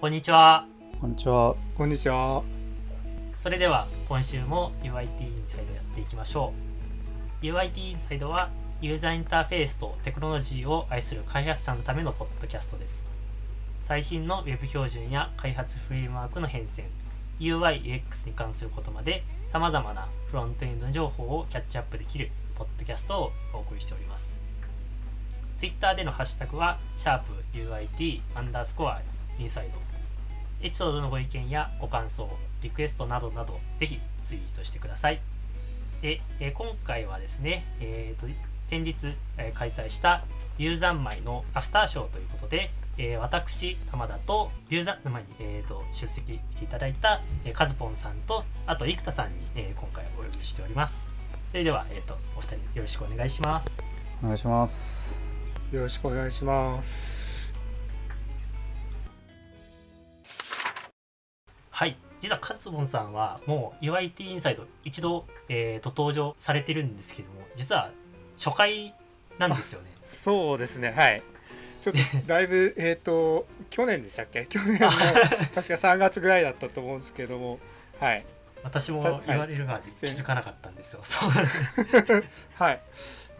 こんにちは。こんにちは。こんにちは。それでは今週も UIT インサイドやっていきましょう。UIT インサイドはユーザーインターフェースとテクノロジーを愛する開発者のためのポッドキャストです。最新の Web 標準や開発フレームワークの変遷、UI、UX に関することまで様々なフロントエンド情報をキャッチアップできるポッドキャストをお送りしております。Twitter でのハッシュタグは、シャープ u i t アンダースコアインサイド。エピソードのご意見やご感想、リクエストなどなど、ぜひツイートしてください。で、えー今回はですね、えーと先日、えー開催したビュー三昧のアフターショーということで、えー私、玉田とビュー三昧に、えーと出席していただいた、えーカズポンさんと、あと生田さんに、えー今回お呼びしております。それでは、えーとお二人よろしくお願いします。お願いします。よろしくお願いします。はい。実はカズボンさんはもう UIT インサイド一度、えー、と登場されてるんですけども、実は初回なんですよね。そうですね、はい。ちょっとだいぶ、えっと、去年でしたっけ？去年の確か3月ぐらいだったと思うんですけども、はい。私も言われるまで気づかなかったんですよ。そう はい。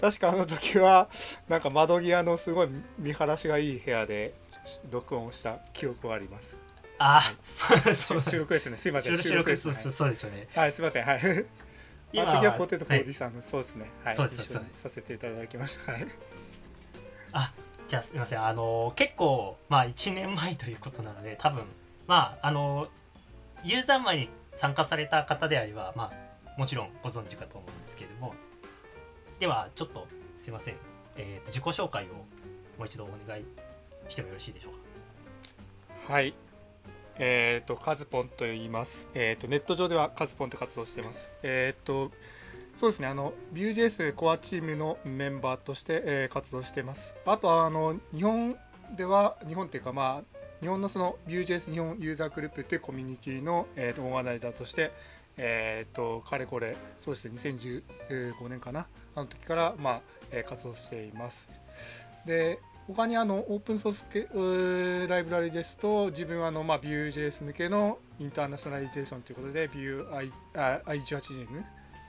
確かあの時は、なんか窓際のすごい見晴らしがいい部屋で録音をした記憶はあります。あ、そうそう。収録ですね。すいません。収録ですねそうですよね。はい、すいません。はい。今時はポテトフォーデはいィさんの、そうですね。はい。そうです一緒にさせていただきました。はい。あ、じゃあすみません。あの結構まあ1年前ということなので、多分まああのユーザー前に参加された方であればまあもちろんご存知かと思うんですけれども、ではちょっとすいません。えっ、と自己紹介をもう一度お願いしてもよろしいでしょうか？はい。えっ、と、カズポンと言います。えっ、と、ネット上ではカズポンと活動してます。えっ、と、そうですね、あの、Vue.js コアチームのメンバーとして、えー活動してます。あとは、あの、日本では、日本っていうか、まあ、日本のその Vue.js 日本ユーザーグループっていうコミュニティの、えーとオーガナイザーとして、えっ、と、かれこれ、そうですね、2015年かな、あの時から、まあ、えー活動しています。で、他にあのオープンソース系ライブラリですと自分はあの、まあ、Vue.js 向けのインターナショナリゼーションということで Vue i18N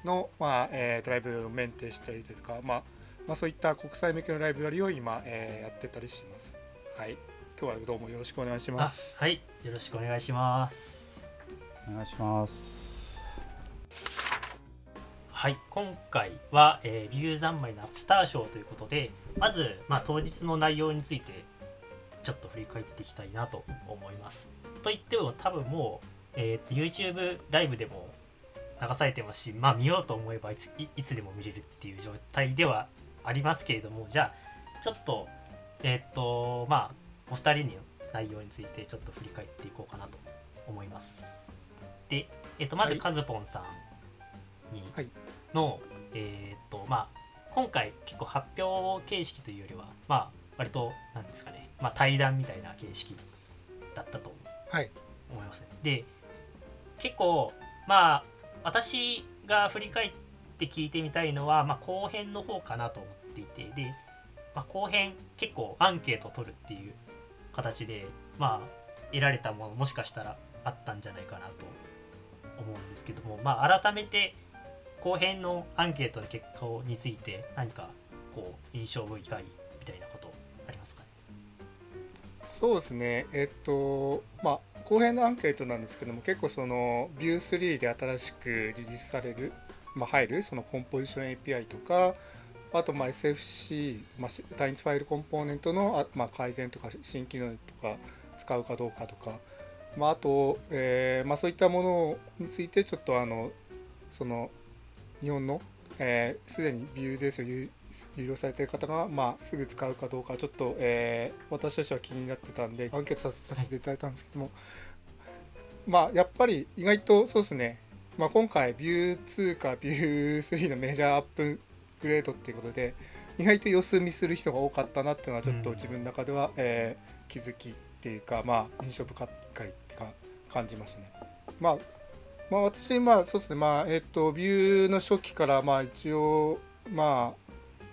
の、まあえーとライブラリをメンテしたりとか、まあまあ、そういった国際向けのライブラリを今、えーやってたりします。はい、今日はどうもよろしくお願いしあます。はいよろしくお願いします。お願いします。はい、今回は、えー、ビュー三昧のアフターショーということで、まず、まあ、当日の内容について、ちょっと振り返っていきたいなと思います。と言っても、多分もう、えーと YouTube ライブでも流されてますし、まあ、見ようと思えばいついいつでも見れるっていう状態ではありますけれども、じゃあ、ちょっと、えっ、と、まあ、お二人に内容についてちょっと振り返っていこうかなと思います。で、えっ、と、まず、はいカズポンさんに、はいの、えーっとまあ今回結構発表形式というよりはまあ割となんですかね、まあ、対談みたいな形式だったとはい、思いますね。で結構まあ私が振り返って聞いてみたいのは、まあ、後編の方かなと思っていてで、まあ、後編結構アンケート取るっていう形でまあ得られたものもしかしたらあったんじゃないかなと思うんですけどもまあ改めて後編のアンケートの結果について何かこう印象深いみたいなことありますかね？そうですね、えっと、まあ、後編のアンケートなんですけども、結構その Vue3 で新しくリリースされる、まあ、入るそのコンポジション API とか、あとまあ SFC、まあ、単一ファイルコンポーネントのあ、まあ、改善とか新機能とか使うかどうかとか、まあ、あと、えーまあ、そういったものについてちょっとあのその日本のえーすでに Vue.js を有有料されている方が、まあ、すぐ使うかどうかちょっと、えー私としては気になってたんでアンケートさせていただいたんですけども、まあやっぱり意外とそうですね、まあ、今回 Vue2 か Vue3 のメジャーアップグレードっていうことで意外と様子見する人が多かったなっていうのはちょっとうん自分の中では、えー気づきっていうかまあ印象深いっていうか感じましたね。まあまあ、私、まあ、そうですね、まあ、えっ、と、ビューの初期から、まあ、一応、まあ、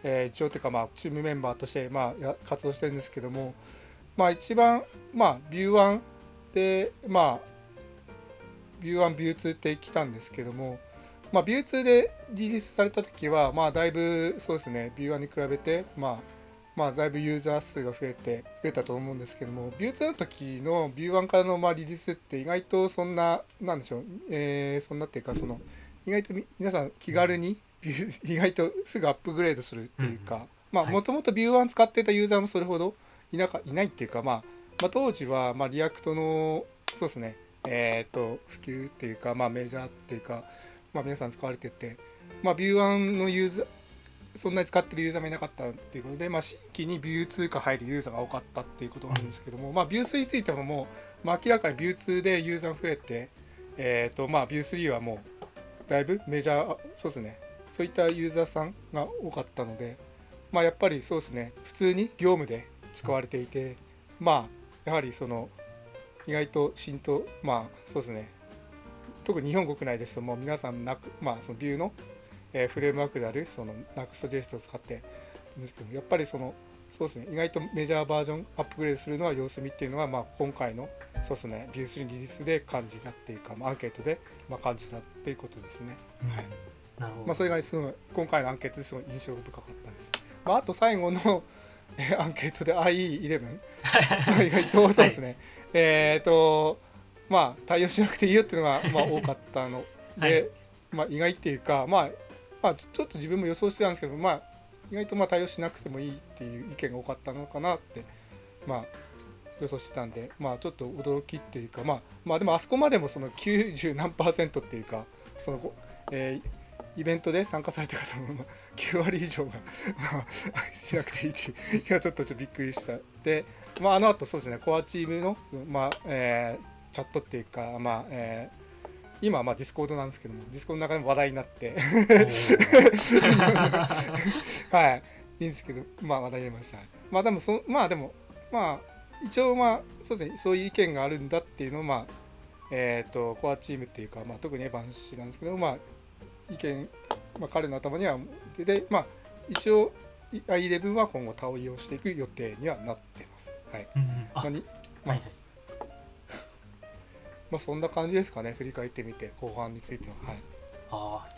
えー一応というかまあチームメンバーとしてまあや活動してるんですけどもまあ一番まあビュー1でまあビュー1ビュー2って来たんですけどもまあビュー2でリリースされた時はまあだいぶそうですねビュー1に比べてまあまあだいぶユーザー数が増えて増えたと思うんですけどもビュー2の時のビュー1からのまあリリースって意外とそんななんでしょう、えーそんなっていうかその意外とみ皆さん気軽に Vue 意外とすぐアップグレードするっていうか、まもともと Vue 1使ってたユーザーもそれほどいなかいないっていうか、まあ、まあ当時はまあ React のそうですねえっ、と普及っていうかまあメジャーっていうかまあ皆さん使われててまあ Vue 1のユーザーそんなに使ってるユーザーもいなかったっていうことで、まあ、新規にビュー2が入るユーザーが多かったっていうことがあるんですけども、まあ、 Vue 3についてももう、まあ、明らかにビュー2でユーザー増えて、えっ、と、まあ、ビュー3はもう、だいぶメジャー、そうですね、そういったユーザーさんが多かったので、まあ、やっぱりそうですね、普通に業務で使われていて、まあ、やはりその、意外と浸透、まあ、そうですね、特に日本国内ですと、もう皆さんなく、まあ、そのビューの、えーフレームワークであるその Next.js を使ってるんですけどやっぱりそのそうですね意外とメジャーバージョンアップグレードするのは様子見っていうのは、まあ、今回のそうですねビュー3リリースで感じたっていうか、まあ、アンケートで、まあ、感じたっていうことですね。はい。なるほど、まあ、それがすごい今回のアンケートですごい印象深かったです。まあ、あと最後のえーアンケートで IE11 まあ意外とそうですね、えっ、とまあ対応しなくていいよっていうのがまあ多かったので、はい。まあ意外っていうかまあまあちょっと自分も予想してたんですけどまあ意外とまあ対応しなくてもいいっていう意見が多かったのかなってまあ予想してたんでまあちょっと驚きっていうかまあまあでもあそこまでもその90何パーセントっていうかそのえーイベントで参加された方の9割以上が まあしなくていいっていういやちょっとちょっとびっくりした。でまああの後そうですねコアチームのそのまあえーチャットっていうかまあえー今はまあ Discord なんですけども Discord の中でも話題になって。はい。いいんですけどまあ話題になりました。まあでもそまあでもまあ一応まあそうですねそういう意見があるんだっていうのをまあえっ、とコアチームっていうか、まあ、特に Evan 氏なんですけどまあ意見、まあ、彼の頭にはででまあ一応 IE11 は今後対応していく予定にはなってます。はい。うんうん。まあはいはいまあそんな感じですかね。振り返ってみて後半については。はい。ああ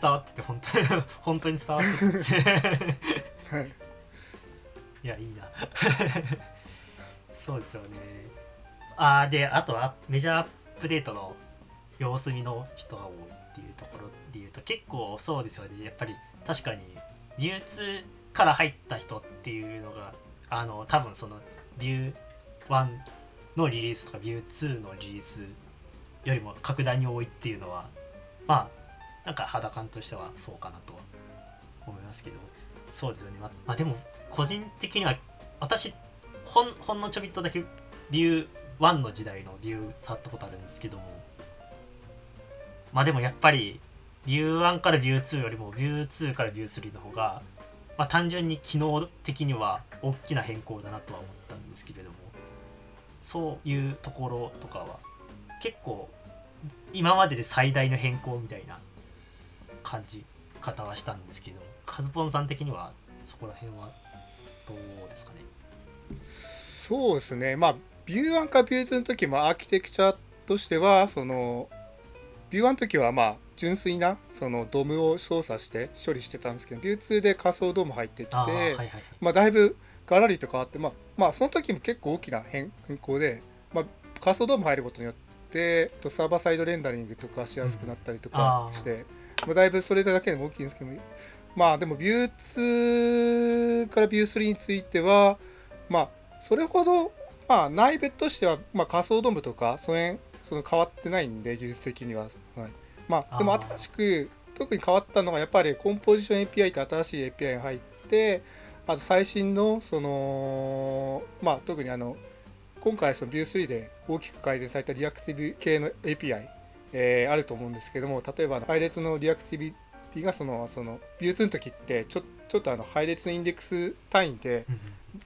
伝わってて本当に本当に伝わってて。はい。いやいいな。そうですよね。ああであとはメジャーアップデートの様子見の人が多いっていうところで言うと結構そうですよね。やっぱり確かにビュー2から入った人っていうのがあの多分そのビュー1のリリースとかビュー2のリリースよりも格段に多いっていうのはまあなんか肌感としてはそうかなと思いますけど。そうですよね。ままあでも個人的には私ほんほんのちょびっとだけビュー1の時代のビュー触ったことあるんですけども。まあでもやっぱりビュー1からビュー2よりもビュー2からビュー3の方が、まあ、単純に機能的には大きな変更だなとは思ったんですけれども。そういうところとかは結構今までで最大の変更みたいな感じ方はしたんですけどカズポンさん的にはそこら辺はどうですかね？そうですね。まあビュー1かビュー2の時もアーキテクチャとしてはそのビュー1の時はまあ純粋なそのドムを操作して処理してたんですけどビュー2で仮想ドーム入ってきて、はいはいはい。まあ、だいぶガラリと変わって、まあ、まあその時も結構大きな変変更で、まあ、仮想ドーム入ることによってとサーバーサイドレンダリングとかしやすくなったりとかして、まあ、だいぶそれだけでも大きいんですけどまあでもビュー2からビュー3についてはまあそれほど、まあ、内部としては、まあ、仮想ドームとかその辺その変わってないんで技術的には、はい、まあでも新しく特に変わったのがやっぱりコンポジション API って新しい API が入ってあと最新のそのまあ特にあの今回その Vue3 で大きく改善されたリアクティブ系の API、えーあると思うんですけども例えば配列のリアクティビティがそのその Vue2 の時ってちょちょっとあの配列のインデックス単位で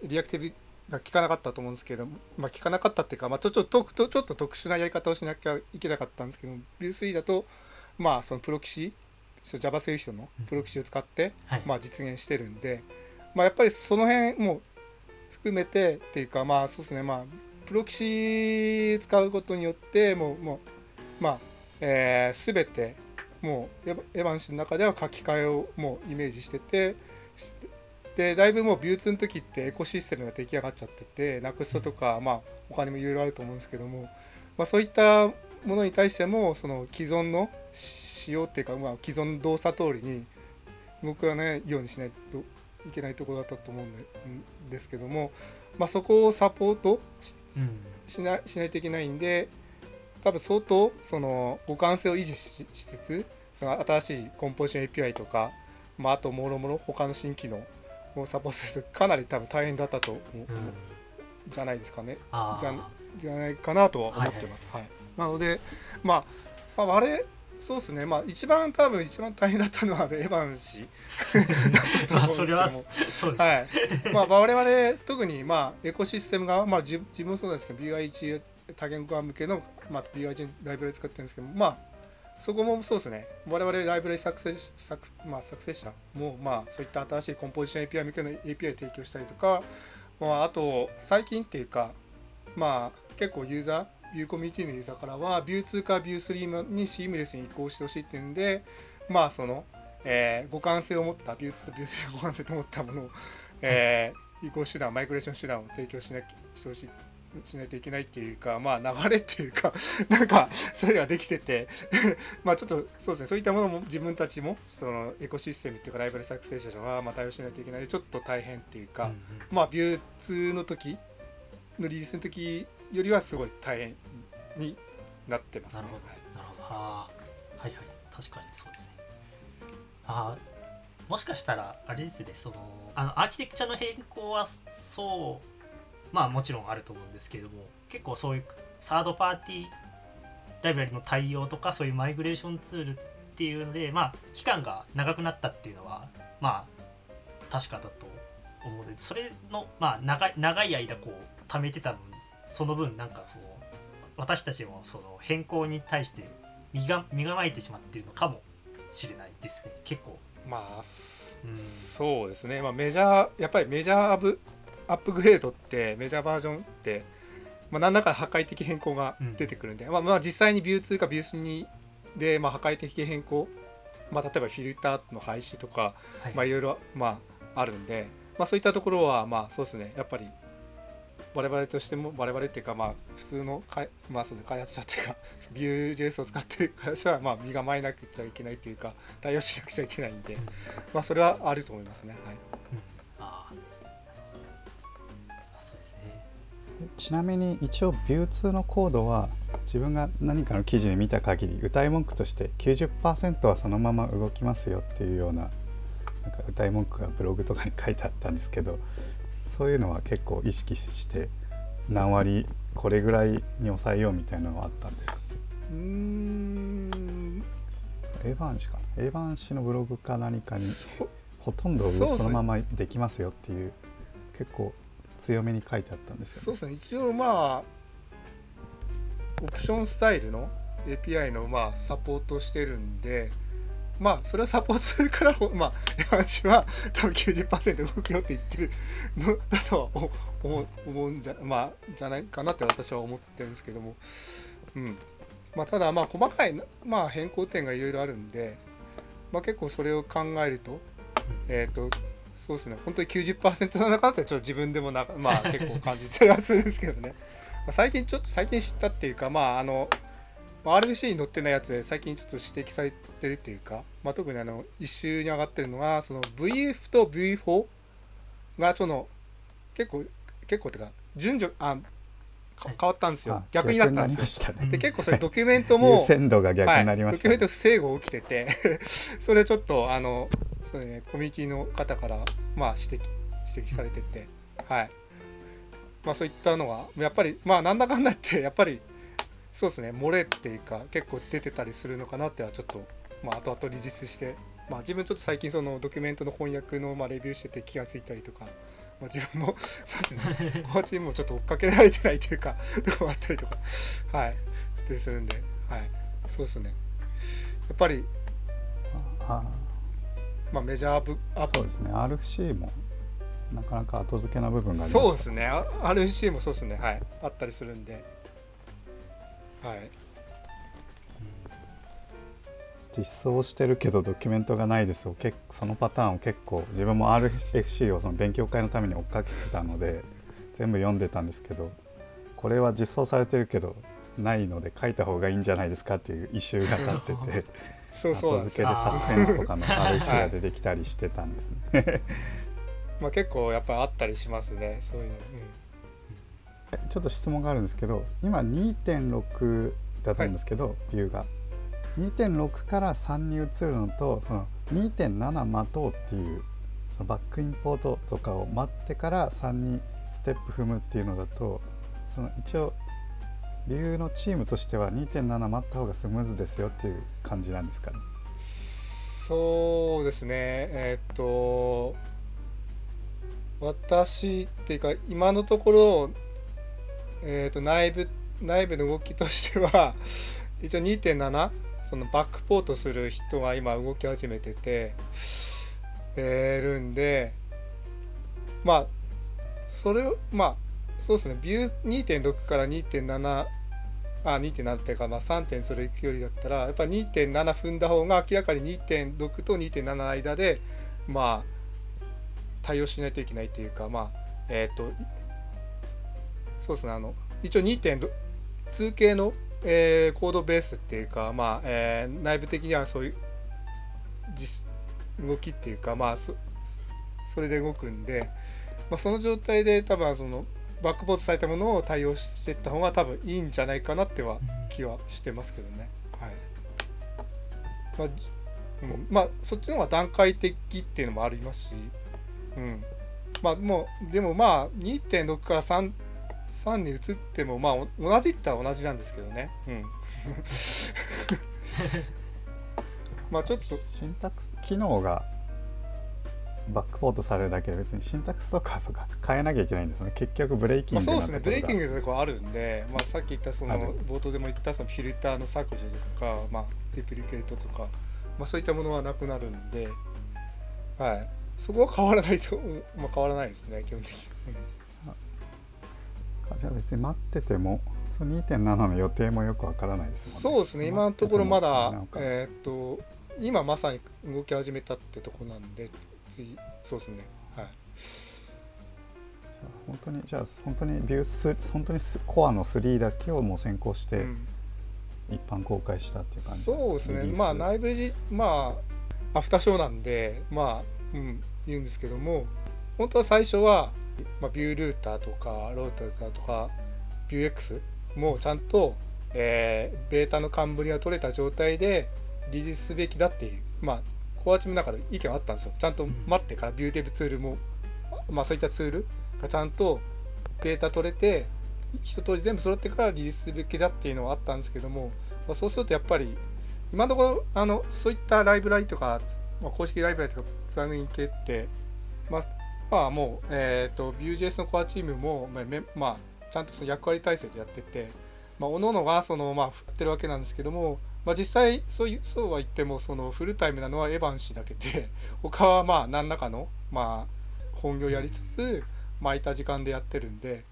リアクティブが効かなかったと思うんですけど、まあ、効かなかったっていうか、まあ、ちょちょちょちょっと特殊なやり方をしなきゃいけなかったんですけど Vue3 だとまあそのプロキシそう JavaScript のプロキシを使って、はい。まあ、実現してるんで、まあ、やっぱりその辺も含めてっていうかまあそうですね。まあプロキシ使うことによってもうもうまあ、えー、全てもうエヴエヴァン氏の中では書き換えをもうイメージしててでだいぶもうビューツの時ってエコシステムが出来上がっちゃってて NUXT とか、まあ、他にもいろいろあると思うんですけども、まあ、そういったものに対してもその既存の仕様っていうか、まあ、既存の動作通りに動かないようにしないといけないところだったと思うんですけども、まあ、そこをサポートしうん。しないしないといけないんで多分相当その互換性を維持ししつつその新しいコンポジション API とか、まあ、あともろもろ他の新機能をサポートするとかなり多分大変だったと思う、うんじゃないですかね。じゃじゃないかなとは思ってます。はいなので、まあ、まあ、あれそうですね、まあ、一番多分一番大変だったのはエヴァン氏。まあそれはです、はい、まあ我々特にまあエコシステムが、まあ、自自分もそうなんですけど BY1 多言語化向けの、まあ、BY1 ライブラリ使ってるんですけどまあそこもそうですね。我々ライブラリ作成作,、まあ、作成者も、まあ、そういった新しいコンポジション API 向けの API 提供したりとか、まあ、あと最近っていうかまあ結構ユーザービューコミュニティのユーザーからはビュー2かビュー3にシームレスに移行してほしいっていうんでまあその、えー互換性を持ったビュー2とビュー3の互換性を持ったものを、えー移行手段マイグレーション手段を提供しなきしてほしいしないといけないっていうかまあ流れっていうか なんかそれができてて まあちょっとそうですねそういったものも自分たちもそのエコシステムっていうかライブラリ作成者はまあ対応しないといけないでちょっと大変っていうか、うんうん。まあビュー2の時のリリースの時よりはすごい大変になってますね。なるほど。なるほど。あはいはい。確かにそうですね。あもしかしたらあれですねそのあのアーキテクチャの変更はそうまあもちろんあると思うんですけれども結構そういうサードパーティーライブラリの対応とかそういうマイグレーションツールっていうのでまあ期間が長くなったっていうのはまあ確かだと思うのでそれのまあ長い長い間こう貯めてた分その分なんかその私たちもその変更に対して身が身構えてしまっているのかもしれないですね。結構。まあ、すうんそうですね、まあ、メジャーやっぱりメジャーアップアップグレードってメジャーバージョンって、まあ、何らか破壊的変更が出てくるんで、まあ、まあ実際にビュー2かビュー3で、まあ、破壊的変更、まあ、例えばフィルターの廃止とか、はい、まあ、いろいろ、まあ、あるんで、まあ、そういったところはまあそうですね。やっぱり我々としても我々っていうかまあ普通のかい、まあ、その開発者っていうか Vue.js を使ってる会社はまあ身構えなくちゃいけないっていうか対応しなくちゃいけないんで、うん。まあそれはあると思いますね。はい、うん。あー。あそうですね。ちなみに一応 Vue2 のコードは自分が何かの記事で見た限り歌い文句として90%はそのまま動きますよっていうようななんか歌い文句がブログとかに書いてあったんですけどそういうのは結構意識して何割これぐらいに抑えようみたいなのはあったんですか？うーん。エヴァン氏かな？エヴァン氏のブログか何かにそほとんどそのままできますよっていう結構強めに書いてあったんですよ、ね、そうですね。一応まあオプションスタイルの API のまあサポートしてるんでまあそれをサポートするからほまあ私は多分90%動くよって言ってるのだとは思思うんじゃまあじゃないかなって私は思ってるんですけども。うん。まあただまあ細かいなまあ変更点がいろいろあるんでまあ結構それを考えるとえっ、とそうですね。本当に90%なのかなってちょっと自分でもなまあ結構感じたりはするんですけどね。まあ最近ちょっと最近知ったっていうかまああのまあ RBC に載ってないやつで最近ちょっと指摘されてるっていうか、まあ、特にあの一周に上がってるのがその VF と V4 がその結構結構っていうか順序あ変わったんですよ、あ逆になったんりですよ。ね。で結構それドキュメント優も先度が逆になりましたね、はい、ドキュメント不整合起きてて それちょっとあのそう、ね、コミュニティの方から、まあ、指摘指摘されてて、はい。まあ、そういったのはやっぱりまあなんだかんだ言ってやっぱりそうですね漏れっていうか結構出てたりするのかなってはちょっと、まあ後々リリースして、まあ、自分ちょっと最近そのドキュメントの翻訳のまあレビューしてて気がついたりとか。まあ、自分も そうですね、コーチにもちょっと追っかけられてないというか、とこもあったりとか、はい、でするんで、はい、そうですね。やっぱり、まあ、メジャーブアップ。そうですね。RFC もなかなか後付けな部分がありました。そうですね。あ RFC もそうですね。はい。あったりするんで。はい実装してるけどドキュメントがないですを結そのパターンを結構自分も RFC をその勉強会のために追っかけてたので全部読んでたんですけどこれは実装されてるけどないので書いた方がいいんじゃないですかっていう異臭が立ってて そうそう後付けでサスペンスとかの RFC が出てきたりしてたんですね。まあ結構やっぱりあったりしますねそういうの、ちょっと質問があるんですけど今2.6だと思うんですけど、ビューが2.6から3に移るのとその2.7待とうっていうそのバックインポートとかを待ってから3にステップ踏むっていうのだとその一応ビューのチームとしては2.7待った方がスムーズですよっていう感じなんですかね、そうですね。えーっと私っていうか今のところ、えーっと内部内部の動きとしては一応2.7そのバックポートする人が今動き始めてて、えーるんでまあそれをまあそうですね。ビュー2.6から2.7あ2.7っていうか、まあ、3点それ行くよりだったらやっぱ2.7踏んだ方が明らかに2.6と2.7の間でまあ対応しないといけないっていうかまあえっ、とそうですね。あの一応2.2系の、えーコードベースっていうかまあ、えー内部的にはそういう動きっていうかまあそそれで動くんで、まあ、その状態で多分そのバックボードされたものを対応していった方が多分いいんじゃないかなっては気はしてますけどね。はい。まあ、うん、まあそっちの方が段階的っていうのもありますし、うん。まあもうでもまあ2.6から3 3に移ってもまあお同じったら同じなんですけどね。うん。まあちょっと。シンタックス機能がバックポートされるだけで別にシンタックスとかそうか変えなきゃいけないんですよね。結局ブレイキンまあ、グなそうですね、ブレイキングところあるんで、まあ、さっき言ったその冒頭でも言ったそのフィルターの削除ですとか、まあ、デプリケートとか、まあ、そういったものはなくなるんで、はい、そこは変わらないと、まあ、変わらないですね、基本的に。じゃあ別に待っててもその2.7の予定もよくわからないですもんそうですね、今のところまだえーっと、今まさに動き始めたってとこなんで、次、そうですね、はい。本当にじゃあ本当にビュース本当にスコアの3だけをもう先行してうん。一般公開したっていう感じそうですね、まあ内部じ、まあ、アフターショーなんで、まあ、うん、言うんですけども、本当は最初は、まあ、 Vue Router とか、ルーターとか、 Vuex もちゃんと、えーベータの冠が取れた状態でリリースすべきだっていう、まあ、コアチームの中で意見はあったんですよ。ちゃんと待ってから、 Vue Devtools も、まあ、そういったツールがちゃんとデータ取れて、一通り全部揃ってからリリースすべきだっていうのはあったんですけども、まあ、そうするとやっぱり今のところあのそういったライブラリとか、まあ、公式ライブラリとかプラグイン系って、まあ、まあもう、えー、と Vue.js のコアチームも、まあまあ、ちゃんとその役割体制でやってて、まあ、各々がその、まあ、振ってるわけなんですけども、まあ、実際そうそうは言ってもそのフルタイムなのはエヴァン氏だけで 他はまあ何らかの、まあ、本業やりつつ空いた時間でやってるんで、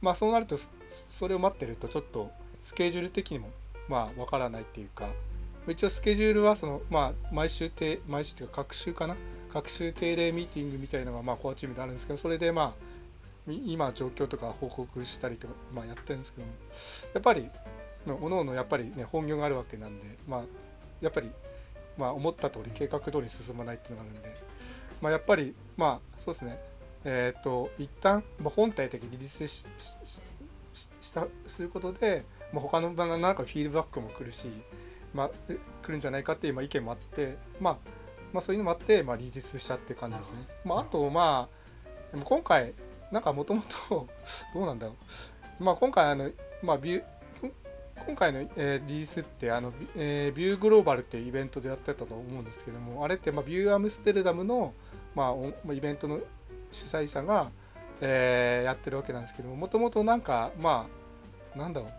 まあ、そうなるとそれを待ってるとちょっとスケジュール的にもまあわからないっていうか一応スケジュールはその、まあ、毎週定毎週っていうか各週かな各週定例ミーティングみたいなのがまあコアチームであるんですけどそれでまあ今状況とか報告したりとか、まあ、やってるんですけどもやっぱりおのおのやっぱりね本業があるわけなんでまあやっぱりまあ思った通り計画通り進まないっていうのがあるんでまあやっぱりまあそうですね。えっ、と一旦、まあ、本体的にリリースしたすることで、まあ、他の場のなんかフィードバックも来るし、まあ、来るんじゃないかっていう意見もあって、まあ、まあそういうのもあって、まあ、リリースしたって感じですね。まあ、あとまあ今回なんかもともとどうなんだろう、まあ、今回あの、まあ、ビュー今回の、えーリリースってあの、ビえービューグローバルっていうイベントでやってたと思うんですけどもあれって、まあ、ビューアムステルダムの、まあ、おまあイベントの主催者が、えーやってるわけなんですけどももともとなんかまあなんだろう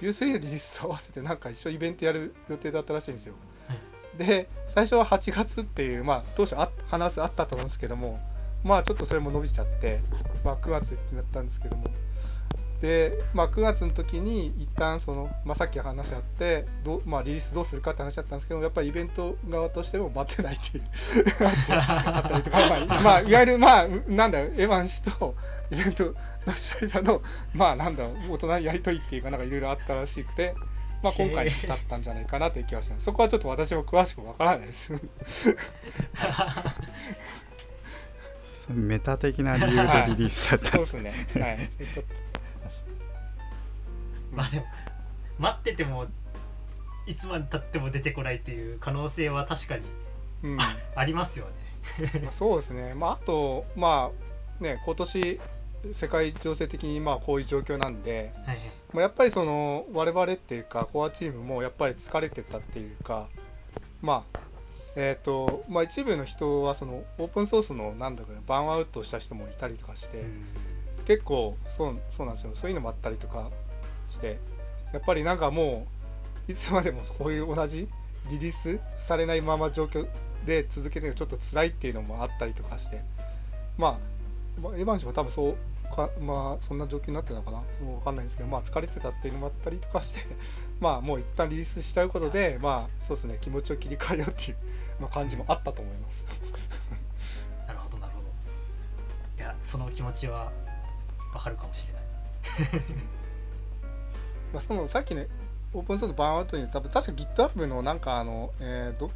ビュー3のリリースと合わせてなんか一緒イベントやる予定だったらしいんですよ。で最初は8月っていうまあ当初あ話すあったと思うんですけどもまあちょっとそれも伸びちゃって、まあ、9月ってなったんですけどもで、まあ、9月の時に一旦その、まあ、さっき話しあってど、まあ、リリースどうするかって話だったんですけどやっぱりイベント側としても待ってないっていうあったりとか、まあ、まあ、いわゆるまあなんだろうエヴァン氏とイベントの主催者のまあなんだろう大人やり取りっていうかなんかいろいろあったらしくて。まあ、今回に至ったんじゃないかなという気はします。そこはちょっと私も詳しくわからないです。メタ的な理由でリリースされたそうですね。はい。えっとまあでも待っててもいつまでたっても出てこないっていう可能性は確かにうん。まありますよねあそうですね。まああとまあね今年世界情勢的にまあこういう状況なんで、はいはいまあ、やっぱりその我々っていうかコアチームもやっぱり疲れてたっていうか、まあえっ、とまあ一部の人はそのオープンソースのなんだかバーンアウトした人もいたりとかして。うん結構そうそうなんですよそういうのもあったりとかしてやっぱりなんかもういつまでもこういう同じリリースされないまま状況で続けてちょっと辛いっていうのもあったりとかしてまあまあエヴァン氏も多分そうかまあそんな状況になってたのかな。もう分かんないんですけどまあ疲れてたっていうのもあったりとかして まあもう一旦リリースしちゃうことでまあそうですね気持ちを切り替えようっていう、まあ、感じもあったと思います。なるほどなるほど。いやその気持ちはわかるかもしれない。まあ、そのさっきねオープンソースのバーンアウトに多分確か GitHub のなんかあの、えーど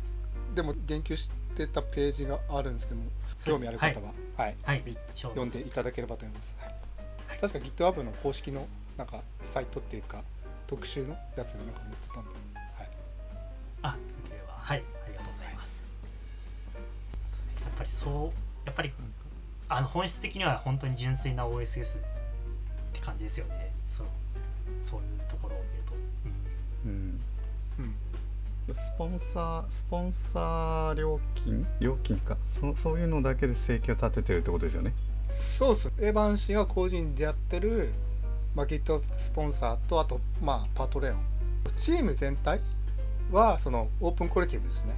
でも言及してたページがあるんですけども興味ある方は、はい。はい。読んでいただければと思います、はい。はい。確か GitHub の公式のなんかサイトっていうか特集のやつでなんか載ってたんで、はい、あれば。はい。ありがとうございます。やっぱりそうやっぱりあの本質的には本当に純粋な OSS って感じですよねそうそういうところを見ると、うんうんうんスポンサースポンサー料金？料金か。そそういうのだけで生計を立ててるってことですよね。そうっす。エヴァン氏が個人でやってる、まあ、Git スポンサーとあと、まあ、パトレオン。チーム全体はそのオープンコレクティブですね。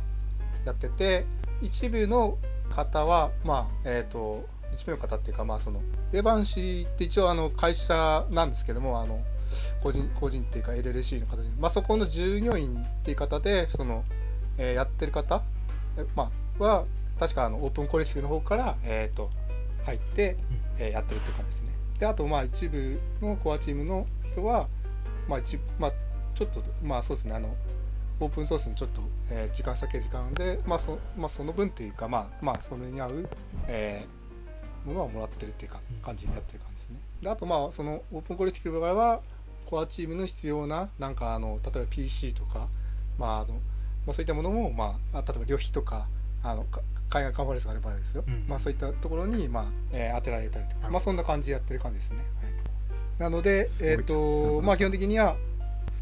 やってて一部の方はまあえっ、と一部の方っていうかまあそのエヴァン氏って一応あの会社なんですけどもあの個人個人っていうか LLC の形で、まあ、そこの従業員っていう方でその、えーやってる方、えまあ、は確かあのオープンコレクティブの方から、えー、と入って、えーやってるっていう感じですね。であとまあ一部のコアチームの人は、まあ一まあ、ちょっとまあそうですねあのオープンソースのちょっと、えー時間先時間で、まあそまあ、その分っていうかまあまあそれに合う、えーものはもらってるっていうかうん感じでやってる感じですね。であとまあそのオープンコレクティブの場合はコアチームの必要ななんかあの例えば PC とか、まああのまあ、そういったものも、まあ、あ例えば旅費とかあのか海外カンファレンスがある場合ですよ、うん。まあ、そういったところに、まあえー当てられたりとか、まあ、そんな感じでやってる感じですね。はい、なので、えーとまあ、基本的には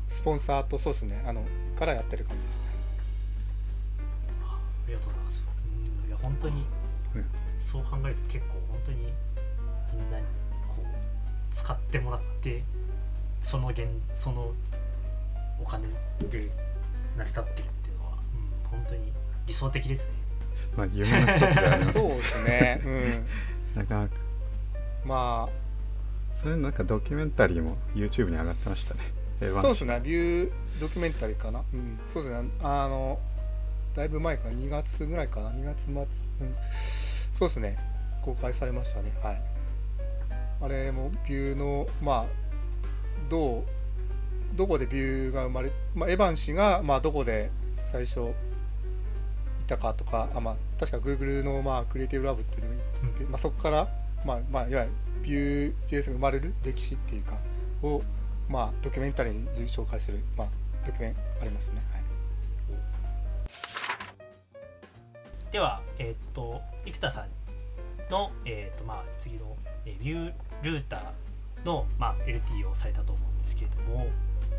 スポンサーとそうですね。あのからやってる感じです。ね。ありがとうございます。うん。いや本当にうん。そう考えると結構本当にみんなにこう使ってもらってその現そのお金で成り立ってるっていうのは、うん、本当に理想的ですね。まあ夢の一つではあります。そうですね、うん。なかなかまそれなんかドキュメンタリーも YouTube に上がってましたね。そうですね、ビュードキュメンタリーかな、うん、そうですね、あの、だいぶ前かな、2月ぐらいかな、2月末、うん、そうですね、公開されましたね、はい。あれもビューの、まあ、どう、どこでビューが生まれ、まあ、エヴァン氏が、まあ、どこで最初いたかとか、あまあ、確か Google の、まあ、クリエイティブラブっていうのにで、まあ、そこから、まあまあ、いわゆるビュー JS が生まれる歴史っていうかを、まあ、ドキュメンタリーに紹介する、まあ、ドキュメンありますね。はいではえーっと生田さんの、えーっとまあ、次の、えービュールーターの、まあ、LT をされたと思うんですけれども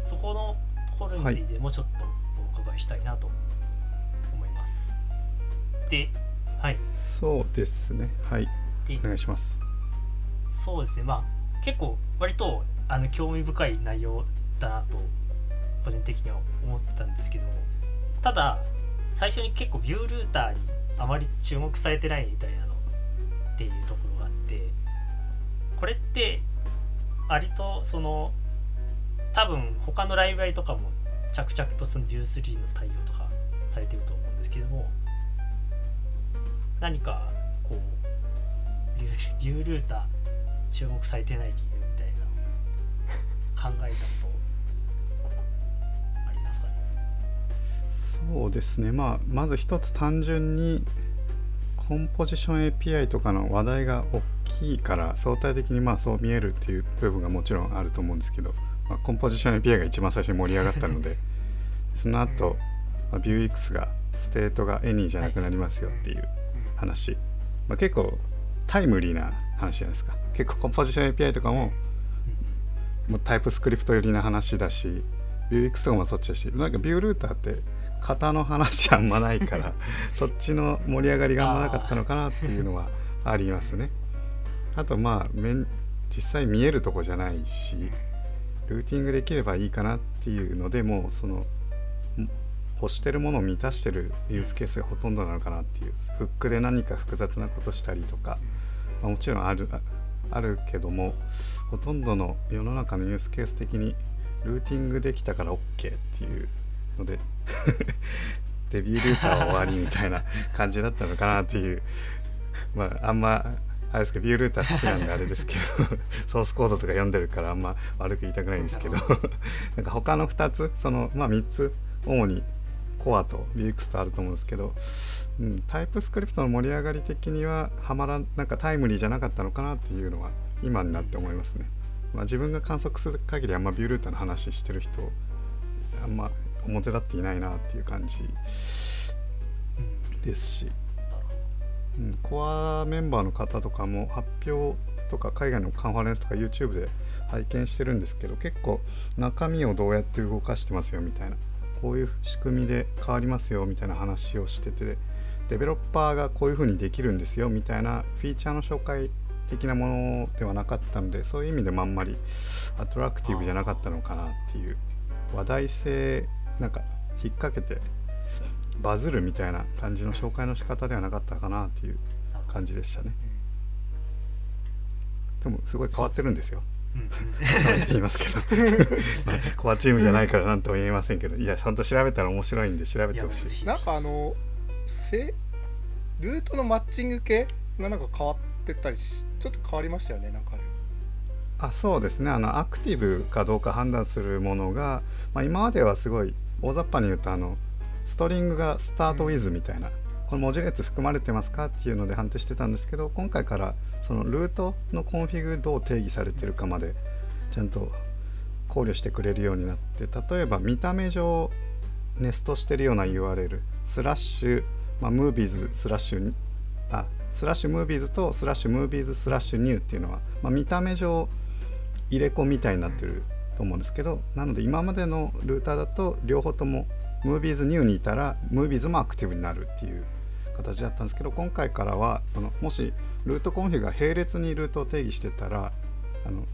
そこのところについてもちょっとお伺いしたいなと思います。ではい。そうですね。はい。でお願いします。そうですね。まあ結構割とあの興味深い内容だなと個人的には思ってたんですけどただ最初に結構ビュールーターにあまり注目されてないみたいなのっていうところがあってこれって割とその多分他のライブラリとかも着々とその Vue3 の対応とかされてると思うんですけども何かこうビュールーター注目されてない理由みたいな考えたことありますかね？そうですね。まあまず一つ単純にコンポジション API とかの話題が大きいから相対的にまあそう見えるっていう部分がもちろんあると思うんですけど、まあ、コンポジション API が一番最初に盛り上がったのでその後、まあ、Vuex がステートが Any じゃなくなりますよっていう話、まあ、結構タイムリーな話じゃないですか。結構コンポジション API とかももうタイプスクリプト寄りな話だし Vuex とかもそっちだしなんかビュールーターって型の話あんまないから そっちの盛り上がりがあんまなかったのかなっていうのはありますねあとまあ面実際見えるとこじゃないしルーティングできればいいかなっていうのでもうその欲してるものを満たしてるユースケースがほとんどなのかなっていうフックで何か複雑なことしたりとか、まあ、もちろんあるあるけどもほとんどの世の中のユースケース的にルーティングできたから OK っていうので デビュールーターは終わりみたいな感じだったのかなっていう。まああんまあれですけどビュールーター好きなんであれですけど ソースコードとか読んでるからあんま悪く言いたくないんですけどなんか他の2つそのまあ3つ主にコアと VX とあると思うんですけど、うん、タイプスクリプトの盛り上がり的にははまらなんかタイムリーじゃなかったのかなっていうのは今になって思いますね。まあ、自分が観測する限りあんまビュールーターの話してる人あんま表立っていないなっていう感じですし、コアメンバーの方とかも発表とか海外のカンファレンスとか YouTube で拝見してるんですけど結構中身をどうやって動かしてますよみたいなこういう仕組みで変わりますよみたいな話をしててデベロッパーがこういう風にできるんですよみたいなフィーチャーの紹介的なものではなかったのでそういう意味でもあんまりアトラクティブじゃなかったのかなっていう話題性なんか引っ掛けてバズるみたいな感じの紹介の仕方ではなかったかなっていう感じでしたね。でもすごい変わってるんですよ。って言いますけど。まあ、コアチームじゃないから何とも言えませんけど。いや本当調べたら面白いんで調べてほしい。なんかあのせルートのマッチング系がなんか変わってたりしちょっと変わりましたよねなんかあれ。あそうですね。あのアクティブかどうか判断するものが、まあ、今まではすごい大雑把に言うとあのストリングがスタートウィズみたいな、この文字列含まれてますかっていうので判定してたんですけど今回からそのルートの config どう定義されてるかまでちゃんと考慮してくれるようになって例えば見た目上ネストしてるような URL スラッシュ、まあ、 movies スラッシュあスラッシュ movies とスラッシュ movies スラッシュ new っていうのは、まあ、見た目上入れ子みたいになってると思うんですけどなので今までのルーターだと両方とも movies new にいたら movies もアクティブになるっていう形だったんですけど今回からはそのもしルートコンフィが並列にルートを定義してたらあの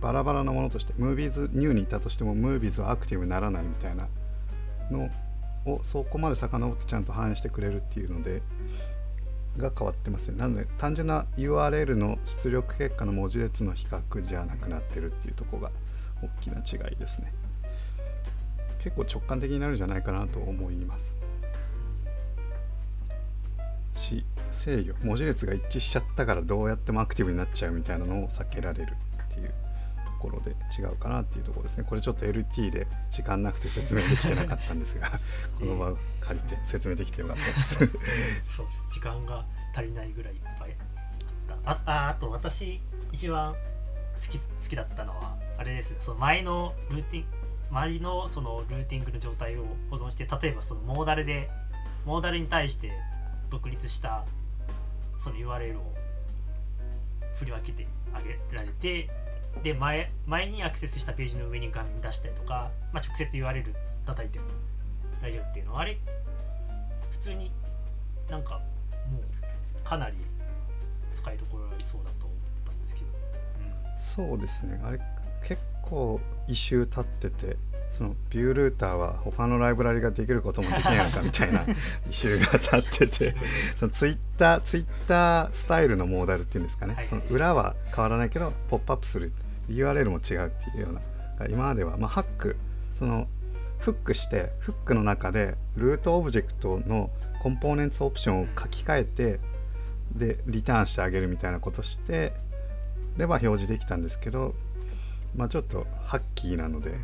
バラバラなものとしてムービーズニューにいたとしてもムービーズはアクティブにならないみたいなのをそこまで遡ってちゃんと反映してくれるっていうのでが変わってますね。なので単純な URL の出力結果の文字列の比較じゃなくなってるっていうとこが大きな違いですね。結構直感的になるんじゃないかなと思います。し制御文字列が一致しちゃったからどうやってもアクティブになっちゃうみたいなのを避けられるっていうところで違うかなっていうところですね。これちょっと LT で時間なくて説明できてなかったんですが この場を借りて説明できてよかったです。そう時間が足りないぐらいいっぱいあった。あああと私一番好き好きだったのはあれですね。その前のルーティン前のそのルーティングの状態を保存して例えばそのモーダルでモーダルに対して独立したその URL を振り分けてあげられてで前前にアクセスしたページの上に画面出したりとか、まあ、直接 URL 叩いても大丈夫っていうのはあれ普通になんかもうかなり使いどころありそうだと思ったんですけど、うん、そうですね。あれ結構異臭立っててそのビュールーターは他のライブラリができることもできないのかみたいな 異臭が立っててそのツイッターツイッタースタイルのモーダルっていうんですかね、はい。その裏は変わらないけどポップアップする URL も違うっていうような。今までは、まあ、ハックそのフックしてフックの中でルートオブジェクトのコンポーネンツオプションを書き換えてでリターンしてあげるみたいなことしてでは表示できたんですけどまあちょっとハッキーなので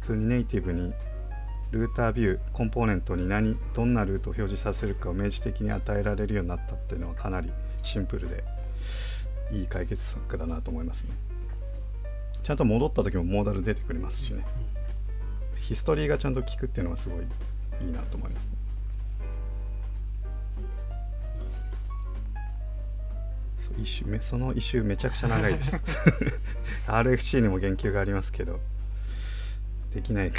普通にネイティブにルータービューコンポーネントに何どんなルートを表示させるかを明示的に与えられるようになったっていうのはかなりシンプルでいい解決策だなと思いますね。ちゃんと戻った時もモーダル出てくれますしね。ヒストリーがちゃんと効くっていうのはすごいいいなと思いますね一周めその一周めちゃくちゃ長いです。RFC にも言及がありますけどできない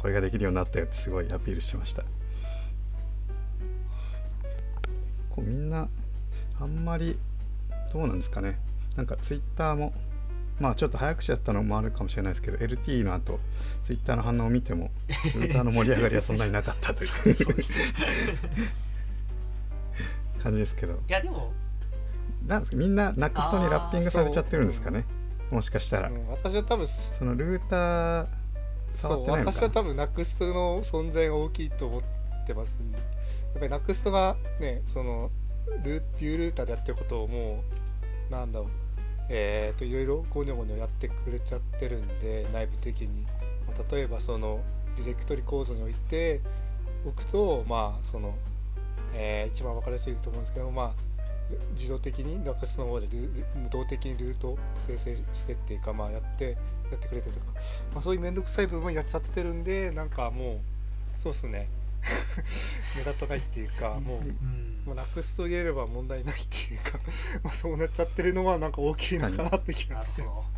これができるようになったよってすごいアピールしてました。こうみんなあんまりどうなんですかね。なんか Twitter もまあちょっと早口だったのもあるかもしれないですけど LT の後 Twitter の反応を見てもルーターの盛り上がりはそんなになかったという 感じですけど。やでもなんですか？みんな NUXT にラッピングされちゃってるんですかね？もしかしたら。うん私は多分そのルーター触そうってないのかな？私は多分 NUXT の存在が大きいと思ってます、ね、やっぱり NUXT がねそのルービュールーターでやってることをもうなんだろう。えー、といろいろゴニョゴニョやってくれちゃってるんで内部的に、まあ例えばそのディレクトリ構造においておくとまあその、えー一番分かりやすいと思うんですけどまあ自動的に NUXT の方でル無動的にルートを生成してっていうかまあやってやってくれてるとか。まあ、そういう面倒くさい部分やっちゃってるんでなんかもうそうっすね。目立たないっていうかもう、うん。まあ、なくすと言えれば問題ないっていうか まあそうなっちゃってるのはなんか大きいのかなって気がしてます。ど。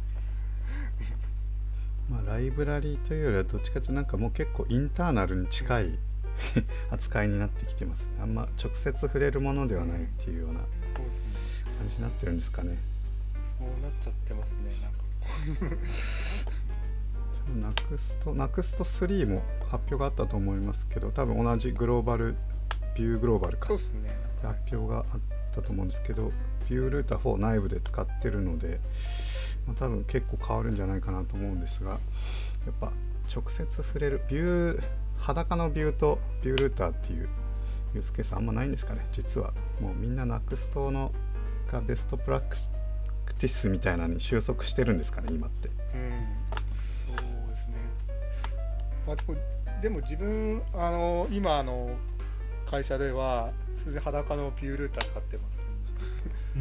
まあ、ライブラリーというよりはどっちかというとなんかもう結構インターナルに近い 扱いになってきてます。あんま直接触れるものではないっていうような感じになってるんですかね。そうなっちゃってますね。なんか。ナクストナクスト3も発表があったと思いますけど多分同じグローバルビューグローバルか。そうですね。発表があったと思うんですけどビュールーター4内部で使ってるので、まあ、多分結構変わるんじゃないかなと思うんですがやっぱ直接触れるビュー裸のビューとビュールーターっていうユースケースあんまないんですかね。実はもうみんな NUXT のがベストプラクティスみたいなのに収束してるんですかね今って。うん。そうですね。まあでもでも自分あの今あの会社では普通に裸のビュールーター使ってます。う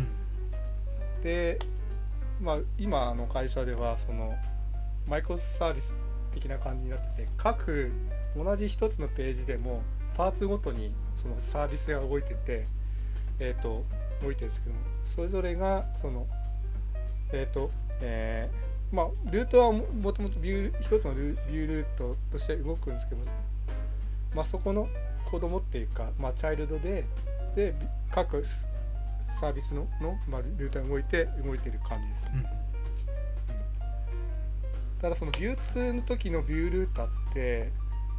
ん。で、まあ、今の会社ではそのマイクロサービス的な感じになってて各同じ一つのページでもパーツごとにそのサービスが動いててえっ、と動いてるんですけどもそれぞれがそのえっ、とえーまあルートはももともとビュー一つのルビュールートとして動くんですけどまあそこの子供っていうかまあチャイルドでで各サービスのの、まあ、ルーターが動いて動いてる感じです、うん。ただそのビュー2の時のビュールーターって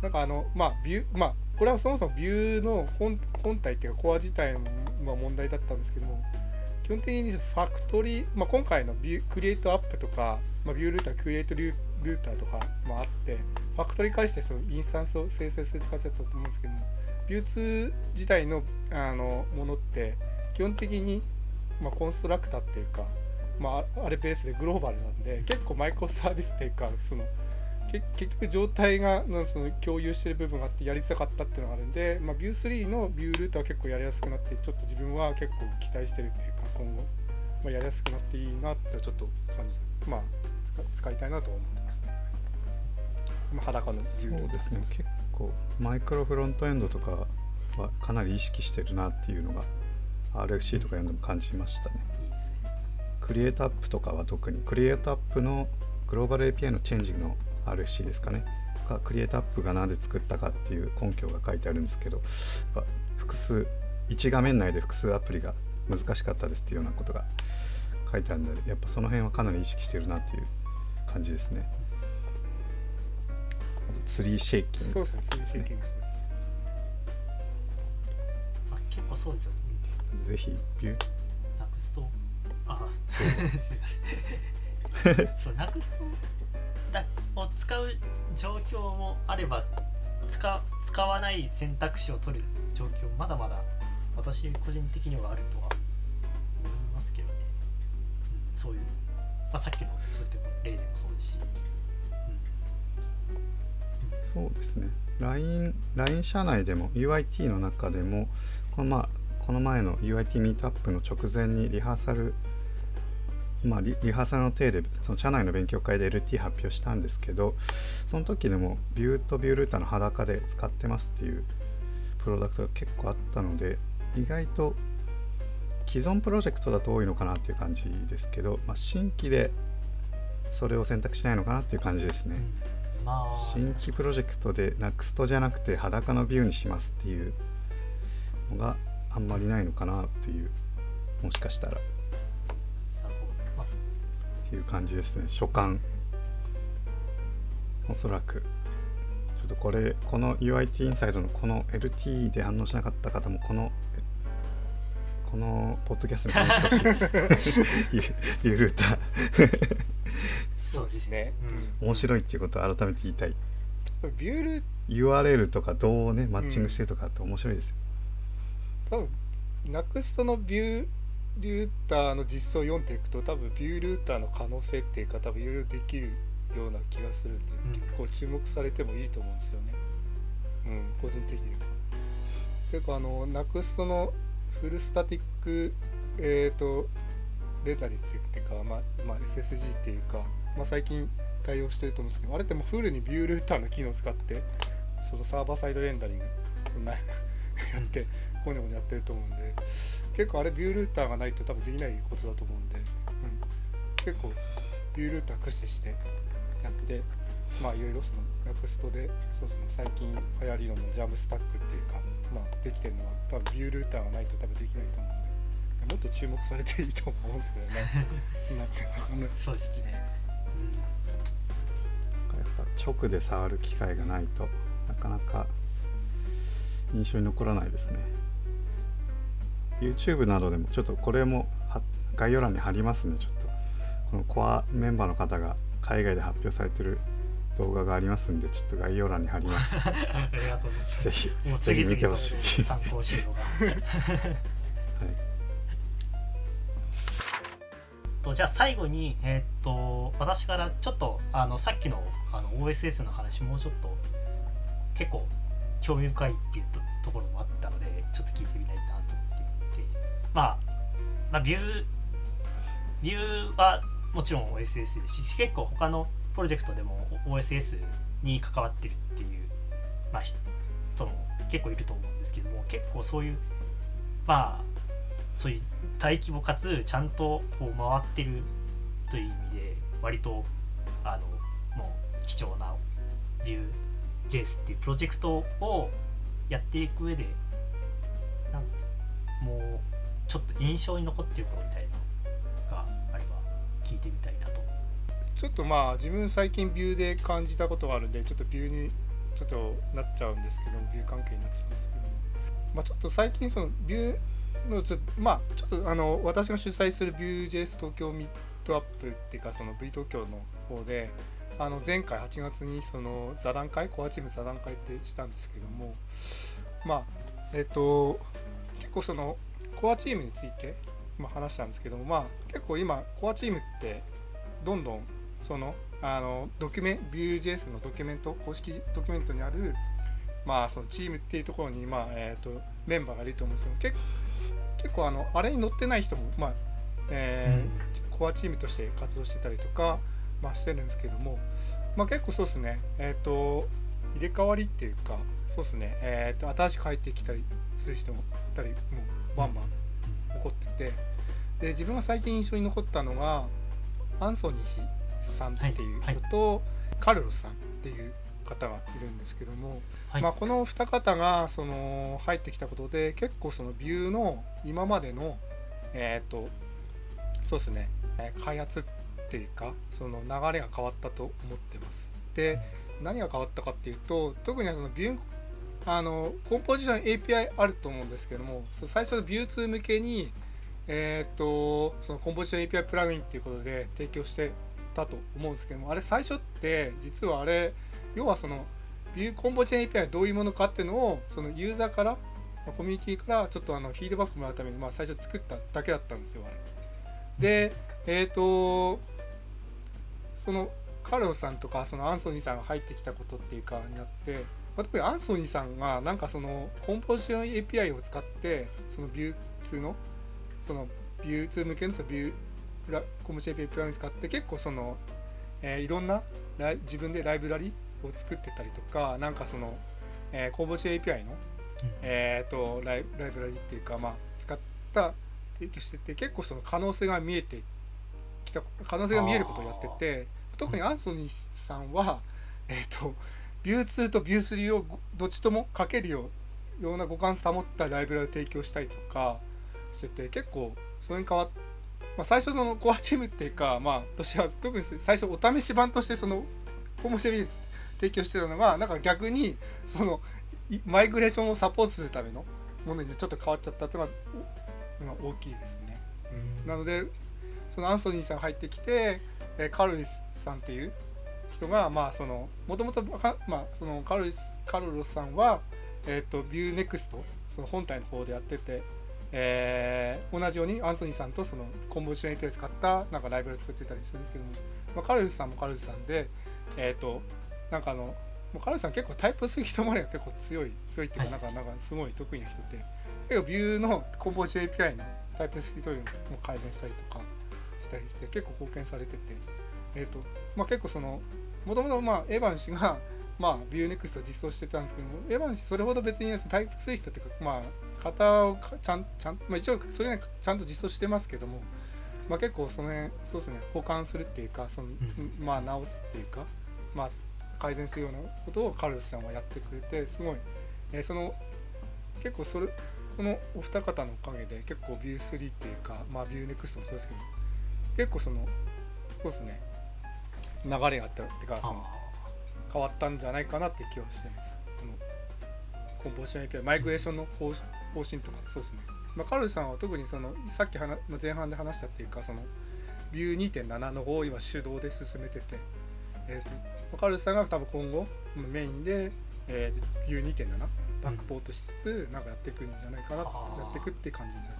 なんかあのまあビューまあこれはそもそもビューの本本体っていうかコア自体のまあ問題だったんですけども基本的にファクトリー、まあ、今回の Vue createApp とか、まあ、 Vue Router create ルー router とかもあってファクトリー返してそのインスタンスを生成するって感じだったと思うんですけども Vue 2自体のあのものって基本的に、まあ、コンストラクターっていうか、まあ、あれベースでグローバルなんで結構マイクロサービスっていうかその結局状態がのその共有してる部分があってやりづらかったっていうのがあるんで、まあ、 Vue 3の Vue Router は結構やりやすくなってちょっと自分は結構期待してるっていうか今後、まあ、やりやすくなっていいなってちょっと感じまあ使使いたいなとは思ってますね、まあ、裸のビュールートそうですね。結構 micro frontend とかはかなり意識してるなっていうのが RFC とか読んでも感じましたね。いいですね。 createApp とかは特に createApp のグローバル API のチェンジの RFC ですかね。が createApp がなぜ作ったかっていう根拠が書いてあるんですけど複数1画面内で複数アプリが難しかったですっていうようなことが書いてあるのでやっぱその辺はかなり意識してるなっていう感感じですね。ツリーシェイキングそうですね、ツリーシェイキングそうですね。あ結構そうですよね。うんぜひ Vue。 Nuxt あ すいません。そう Nuxt だを使う状況もあれば使使わない選択肢を取る状況まだまだ私個人的にはあるとは思いますけどね、うん、そういう、まあ、さっきのそういった例でもそうですし、そうですね。LINE, LINE 社内でも UIT の中でもこの,、まあ、この前の UIT ミートアップの直前にリハーサルまあ、リリハーサルの体でその社内の勉強会で LT 発表したんですけどその時でもビューとビュールーターの裸で使ってますっていうプロダクトが結構あったので意外と既存プロジェクトだと多いのかなっていう感じですけど、まあ、新規でそれを選択しないのかなっていう感じですね。うん、まあ新規プロジェクトで NUXT じゃなくて裸のビューにしますっていうのがあんまりないのかなっていうもしかしたらいう感じですね。所感おそらく。ちょっとこれこの UIT インサイドのこの LT で反応しなかった方もこのこのポッドキャストに反応してほしいです。ユユールーターそうですね、うん。面白いっていうことを改めて言いたい。ビュール。URL とかどうねマッチングしてるとかって面白いですよ、多分 NUXT のビュールーターの実装を読んでいくと多分ビュールーターの可能性っていうか多分いろいろできるような気がするんで、うん。結構注目されてもいいと思うんですよね。うん個人的には。結構あの NUXT のフルスタティックえっ、とレンダリっていうか、まあまあ、SSG っていうか、まあ、最近対応してると思うんですけどあれってもうフルにビュールーターの機能を使ってそのサーバーサイドレンダリングそんな やってこういうのもやってると思うんで結構あれビュールーターがないと多分できないことだと思うんで、うん、結構ビュールーター駆使してやってまあいろいろその NUXT でそうその最近流行りのジャムスタックっていうかまあできてるのは多分ビュールーターがないと多分できないと思うんでもっと注目されていいと思うんですけどね。なんていうのかなそうですね、やっぱ直で触る機会がないとなかなか印象に残らないですね YouTube などでもちょっとこれもは概要欄に貼りますねちょっとこのコアメンバーの方が海外で発表されてる動画がありますんでちょっと概要欄に貼ります。うん、ありがとうございます。ぜひもう次々と見てほしい。参考資料が。はい。とじゃあ最後に、えーっと私からちょっとあのさっきのあの OSS の話もうちょっと結構興味深いっていうとところもあったのでちょっと聞いてみないなとまあ、まあビュービューはもちろん OSS ですし結構他のプロジェクトでも OSS に関わってるっていう、まあ、人も結構いると思うんですけども結構そういうまあそういう大規模かつちゃんとこう回ってるという意味で割とあのもう貴重な Vue.js っていうプロジェクトをやっていく上でなんもうちょっと印象に残っていることみたいなのがあれば聞いてみたいなと。ちょっとまあ自分最近 Vue で感じたことがあるんでちょっと Vue にちょっとなっちゃうんですけど Vue 関係になっちゃうんですけどまあちょっと最近その Vue のちまあちょっとあの私が主催するビュー JS 東京ミットアップっていうかその V 東京の方であの前回8月にその座談会コアチーム座談会ってしたんですけどもまあえっ、と結構そのコアチームについて、まあ、話したんですけどもまあ結構今コアチームってどんどんそのあのドキュメン Vue.js のドキュメント公式ドキュメントにあるまあそのチームっていうところにまあえっ、とメンバーがいると思うんですけど結結構あのあれに載ってない人もまあえーコアチームとして活動してたりとか、まあ、してるんですけども、まあ、結構そうですね。えっ、と入れ替わりっていうかそうですね。えっ、と新しく入ってきたりする人もいたりもうバンバン起こっててで自分が最近印象に残ったのがアンソニー氏さんっていう人と、カルロスさんっていう方がいるんですけども、はい。まあ、この二方がその入ってきたことで結構そのビューの今までのえっ、とそうですねえー開発っていうかその流れが変わったと思ってます。で何が変わったかっていうと特にそのビューあのコンポジション API あると思うんですけども最初のビュー2向けにえっ、とそのコンポジション API プラグインっていうことで提供してたと思うんですけどもあれ最初って実はあれ要はそのビューコンポジション API どういうものかっていうのをそのユーザーからコミュニティからちょっとあのフィードバックもらうために、まあ、最初作っただけだったんですよあれ。でえっ、とそのカルロスさんとかそのアンソニーさんが入ってきたことっていうかになって、まあ、特にアンソニーさんがなんかそのコンポジション API を使ってそのビュー2のそのビュー2向けのそのビュープラコンポジション API プラグに使って結構その、えー、いろんな自分でライブラリを作ってたりとかなんかその、えー、コンポジション API の、えーと、ライライブラリっていうか、まあ、使った提供してて結構その可能性が見えてきた可能性が見えることをやってて特にアンソニーさんは、えーと、ビュー2とビュー3をどっちとも書けるような互換性保ったライブラリを提供したりとかしてて結構それに変わって。まあ、最初そのコアチームっていうか、まあ、私は特に最初お試し版としてそのコモシェビ提供してたのがなんか逆にそのマイグレーションをサポートするためのものにちょっと変わっちゃったっていうのが大きいですね。なのでそのアンソニーさん入ってきてえカルロスさんっていう人がまあそのもともとまあそのカルカルロスさんはえっ、ー、と Vue Next その本体の方でやってて、えー、同じようにアンソニーさんとそのコンボジション API 使ったなんかライブラリ作ってたりするんですけども、まあ、カルロスさんもカルロスさんでえっ、ー、となんかあのカルロスさん結構タイプする人までが結構強い強いっていうか、なんかなんかすごい得意な人で結構ビューのコンボジション API のタイプスキーも改善したりとかしたりして結構貢献されてて、えーとまあ、結構そのもともとまあエヴァン氏が まあ、 Vue Next 実装してたんですけども、エヴァン氏それほど別にタイプスイストっていうか、まあ、型をちゃん、ちゃん、まあ、一応それね、ちゃんと実装してますけども、まあ結構その辺、そうですね、補完するっていうか、その、まあ直すっていうか、まあ改善するようなことをカルロスさんはやってくれて、すごい、えー、その、結構それ、このお二方のおかげで結構 Vue 3っていうか、まあ Vue Next もそうですけど、結構そのそうですね流れがあったっていうかその変わったんじゃないかなって気はしてます。このコンポジション API マイグレーションの方方針とかそうですね、まあ、カルルさんは特にそのさっき前半で話したっていうかそのビュー2.7の方を今手動で進めてて、えーと、カルルさんが多分今後メインで、えー、ビュー2.7バックポートしつつなんかやっていくんじゃないかな、うん、やっていくって感じになって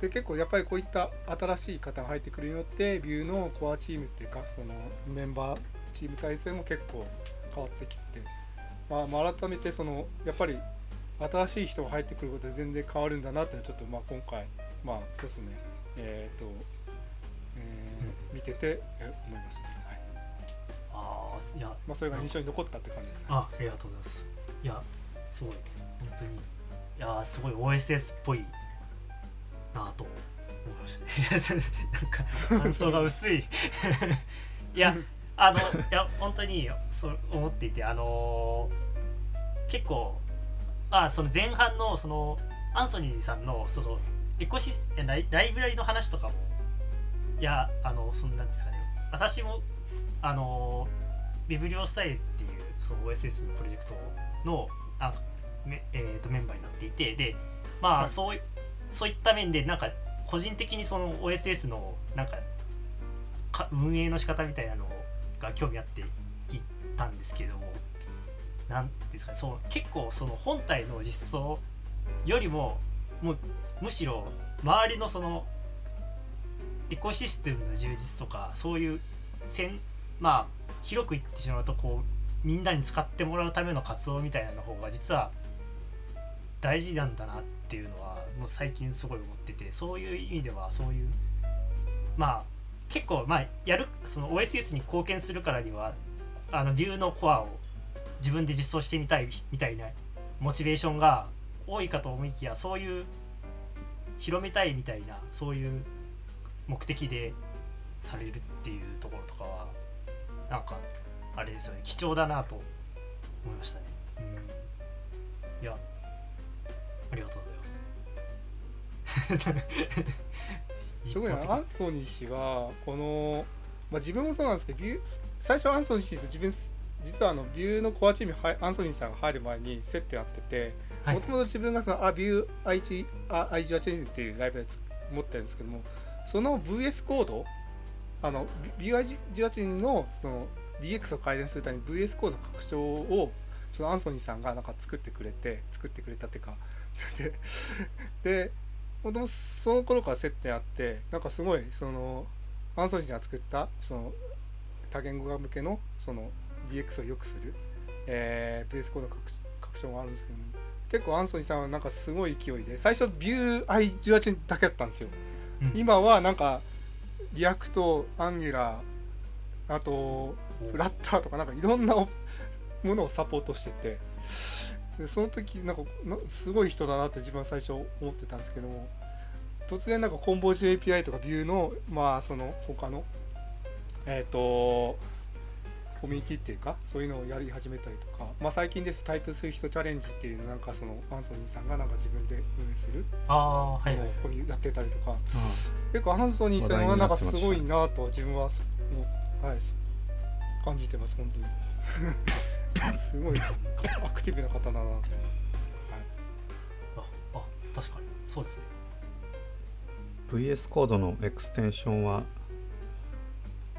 で結構やっぱりこういった新しい方が入ってくるによってビューのコアチームっていうかそのメンバーチーム体制も結構変わってきて、まあ、まあ改めてそのやっぱり新しい人が入ってくることで全然変わるんだなっていうのはちょっとまあ今回まあそうですね。えっ、ー、と、えー、見てて思いますね。はい、ああいやまあそれが印象に残ったって感じです、ね、あありがとうございます。いやすごい。本当に。いやすごい OSS っぽいましたね。なんか感想が薄い。いや あのいや本当にそう思っていてあのー、結構あその前半のそのアンソニーさんのそのエコシスライライブラリの話とかもいやあのそんなんですかね。私もあのビブリオスタイルっていうその OSS のプロジェクトのあめ、えーと、メンバーになっていてでまあ、はい、そういうそういった面でなんか個人的にその OSS のなんかか運営の仕方みたいなのが興味あって聞いたんですけども何ですかねそう結構その本体の実装よりももうむしろ周りのそのエコシステムの充実とかそういうせんまあ広く言ってしまうとこうみんなに使ってもらうための活動みたいなの方が実は大事なんだなっていうのはもう最近すごい思っててそういう意味ではそういうまあ結構まあやるその OSS に貢献するからにはあのビューのコアを自分で実装してみたいみたいなモチベーションが多いかと思いきやそういう広めたいみたいなそういう目的でされるっていうところとかはなんかあれですよね貴重だなと思いましたね。うん、いやありがとうございます。すごいな。アンソニー氏はこの、まあ、自分もそうなんですけどビュー最初アンソニー氏と自分実はあのビューのコアチームに入アンソニーさんが入る前に接点あっててはい。もともと自分がそのあビュー IG あ IG チェンジっていうライブで持ってるんですけどもその VS コードあのビュー IG のその DX を改善するために VS コード拡張をそのアンソニーさんがなんか作ってくれて作ってくれたっていうか。ででもともとその頃から接点あってなんかすごいそのアンソニーさんが作ったその多言語化向けのその DX を良くする、えー、VS コード拡拡張があるんですけども結構アンソニーさんはなんかすごい勢いで最初ビュー i18 だけだったんですよ。うん。今はなんか React Angular あと Flutter とかなんかいろんな ものをサポートしててでその時なんかなすごい人だなって自分は最初思ってたんですけども突然なんかコンボージュ API とかビューのまあその他のえっ、とコミュニティっていうかそういうのをやり始めたりとか、まあ、最近ですタイプスイフトチャレンジっていうなんかそのアンソニーさんがなんか自分で運営するああはいはいこういうやってたりとか。あ結構アンソニーさんはなんかすごいなと自分ははい感じてます本当にすごいかアクティブな方だな。と、はい、ああ確かに。そうですね。VS コードのエクステンションは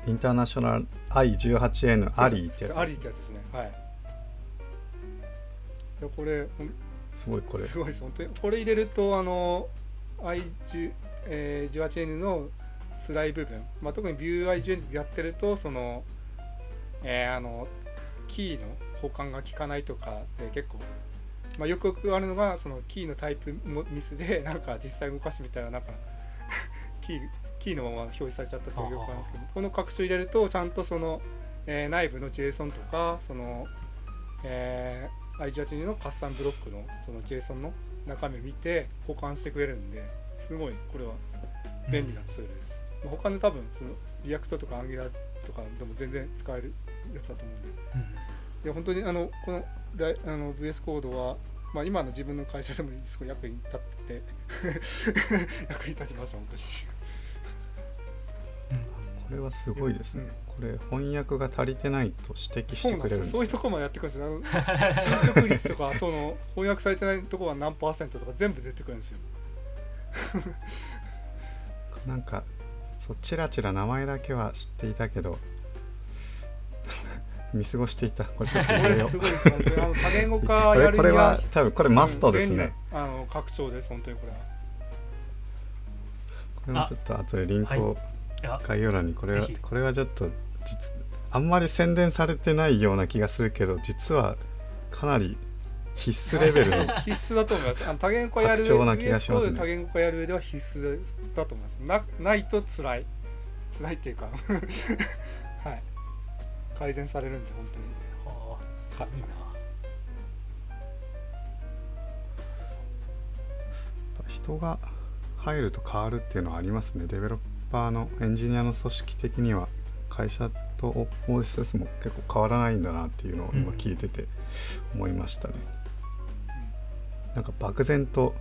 インターナショナル I18N アリーってやつアリーってやつですね。はい。いやこれすごいこれ。すごいです。本当にこれ入れるとあの i10、えー、18N の辛い部分、まあ、特に VueI18 でやってるとその,、えーあのキーの保管が効かないとかで結構、まあ、よくよくあるのがそのキーのタイプもミスでなんか実際動かしてみたらなんか キーキーのまま表示されちゃったっていうよくあ。るんですけどこの拡張入れるとちゃんとその、えー内部の JSON とかその、えー i18 のカスタムブロックのその JSON の中身を見て保管してくれるんですごいこれは便利なツールです、まあ他の多分その React とか Angular とかでも全然使えるやつだと思うんで。うん。いや本当にあのこのあの VS コードは、まあ、今の自分の会社でもすごい役に立ってて。役に立ちました本当に。うん。これはすごいですね、うん。これ翻訳が足りてないと指摘してくれるんですそういうところまでやってくるんですよ。進捗率とか その翻訳されてないところは何パーセントとか全部出てくるんですよ。なんかそうチラチラ名前だけは知っていたけど見過ごしていた。これちょっと こ入れようれすごいです本当にあの多言語化こやるにれこれはは多分これマストですね、なあの拡張です本当にこれはこれもちょっと後でリンクを概要欄にこれはぜひこれはちょっと実あんまり宣伝されてないような気がするけど実はかなり必須レベルの必須だと思いますあの多言語化やる拡張な気がしますね多言語化やる上では必須だと思いますなないと辛い辛いっていうかはい改善されるんで本当に。ああすごいな。人が入ると変わるっていうのはありますね。デベロッパーのエンジニアの組織的には会社と OSS も結構変わらないんだなっていうのを今聞いてて思いましたね、なんか漠然と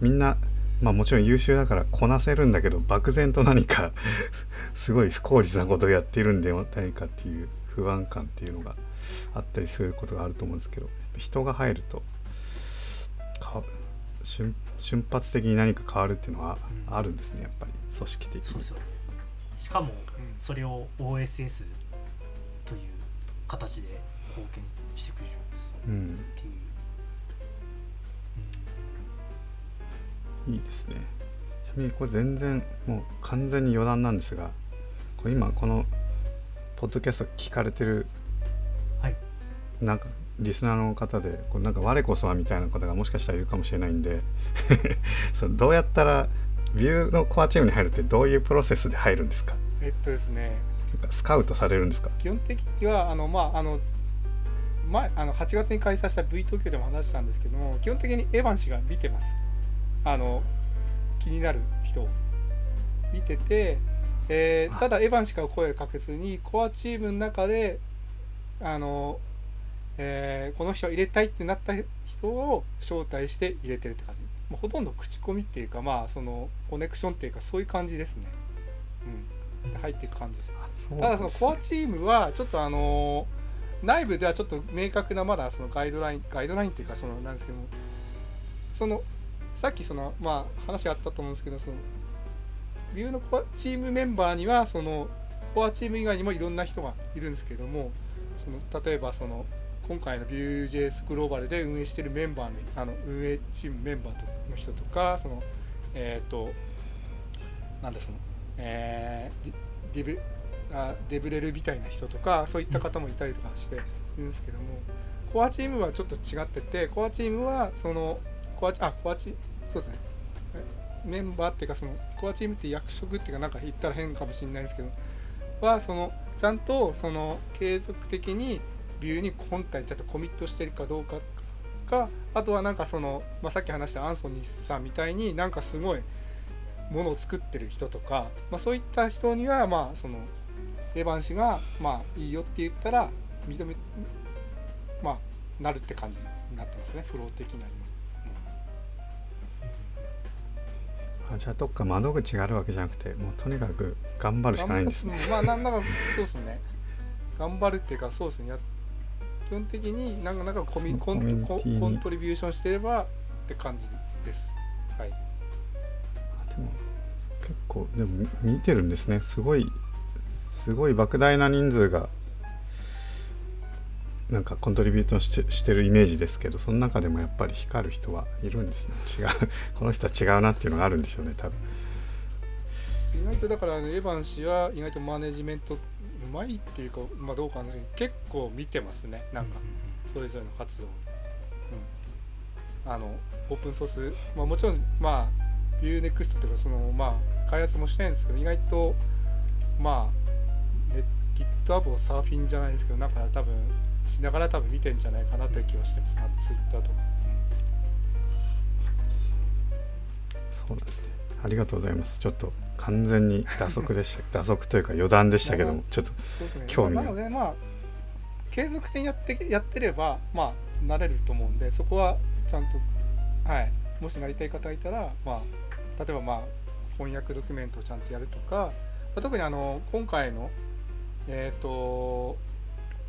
みんなまあもちろん優秀だからこなせるんだけど漠然と何か すごい不効率なことをやっているんではないかっていう不安感っていうのがあったりすることがあると思うんですけど人が入ると瞬瞬発的に何か変わるっていうのはうんあるんですねやっぱり組織的に。そうですよね。しかもうんそれを OSS という形で貢献してくれるんですうん。っていう、いいですね。ちなみにこれ全然もう完全に余談なんですがこれ今このポッドキャスト聞かれてるはい。なんかリスナーの方でこれなんか我こそはみたいな方がもしかしたらいるかもしれないんで そうどうやったらビューのコアチームに入るってどういうプロセスで入るんですか？えっとですね。スカウトされるんですか？基本的にはあのまああの前あの8月に開催した V 東京でも話したんですけども基本的にエヴァン氏が見てますあの気になる人を見てて、えーあただエヴァン氏から声をかけずにコアチームの中であの、えーこの人を入れたいってなった人を招待して入れてるって感じまあほとんど口コミっていうかまあそのコネクションっていうかそういう感じですね。うん、で入っていく感じです。ただそのコアチームはちょっとあの内部ではちょっと明確なまだそのガイドラインガイドラインっていうかそのなんですけどもそのさっきそのまあ話があったと思うんですけどそのビューのコアチームメンバーにはそのコアチーム以外にもいろんな人がいるんですけどもその例えばその今回の Vue.js グローバルで運営しているメンバーのあの運営チームメンバーの人とかそのえっ、となんだそのえーディディブあデブレルみたいな人とかそういった方もいたりとかしているんですけどもコアチームはちょっと違っててコアチームはそのコアチあコアチ？そうですね。メンバーっていうかそのコアチームって役職っていうかなんか言ったら変かもしれないですけどはそのちゃんとその継続的にビューに本体ちゃんとコミットしてるかどうかかあとはなんかその、まあ、さっき話したアンソニーさんみたいになんかすごいものを作ってる人とか、まあ、そういった人にはまあそのエヴァン氏がまあいいよって言ったら認めまあなるって感じになってますね。フロー的な今。あじゃあどっか窓口があるわけじゃなくてもうとにかく頑張るしかないんですね。うんまあなん だかそうですね。頑張るっていうかそうですね。や基本的になんかなんかコミコンココントリビューションしてればって感じです。はい。あでも結構でもみ見てるんですね。すごいすごい莫大な人数がなんかコントリビュートしてしてるイメージですけどその中でもやっぱり光る人はいるんですね。違う。この人は違うなっていうのがあるんでしょうね多分。意外とだからエヴァン氏は意外とマネジメントうまいっていうかまあどうかな結構見てますね。なんかそれぞれの活動。をうん。あのオープンソース、まあ、もちろんまあ Vuenext っていうかそのまあ開発もしてないんですけど意外とまあ、ね、GitHub をサーフィンじゃないですけどなんか多分しながら多分見てんじゃないかなという気はしてます、まあ、Twitter とか、そうなんです。ねありがとうございます。ちょっと完全に打足でした。打足というか余談でしたけどもちょっとそうですね。興味まあなの。でまあ継続的にやってやってればまあ慣れると思うんでそこはちゃんとはいもしなりたい方がいたらまあ例えばまあ翻訳ドキュメントをちゃんとやるとか、まあ特にあの今回のえっ、と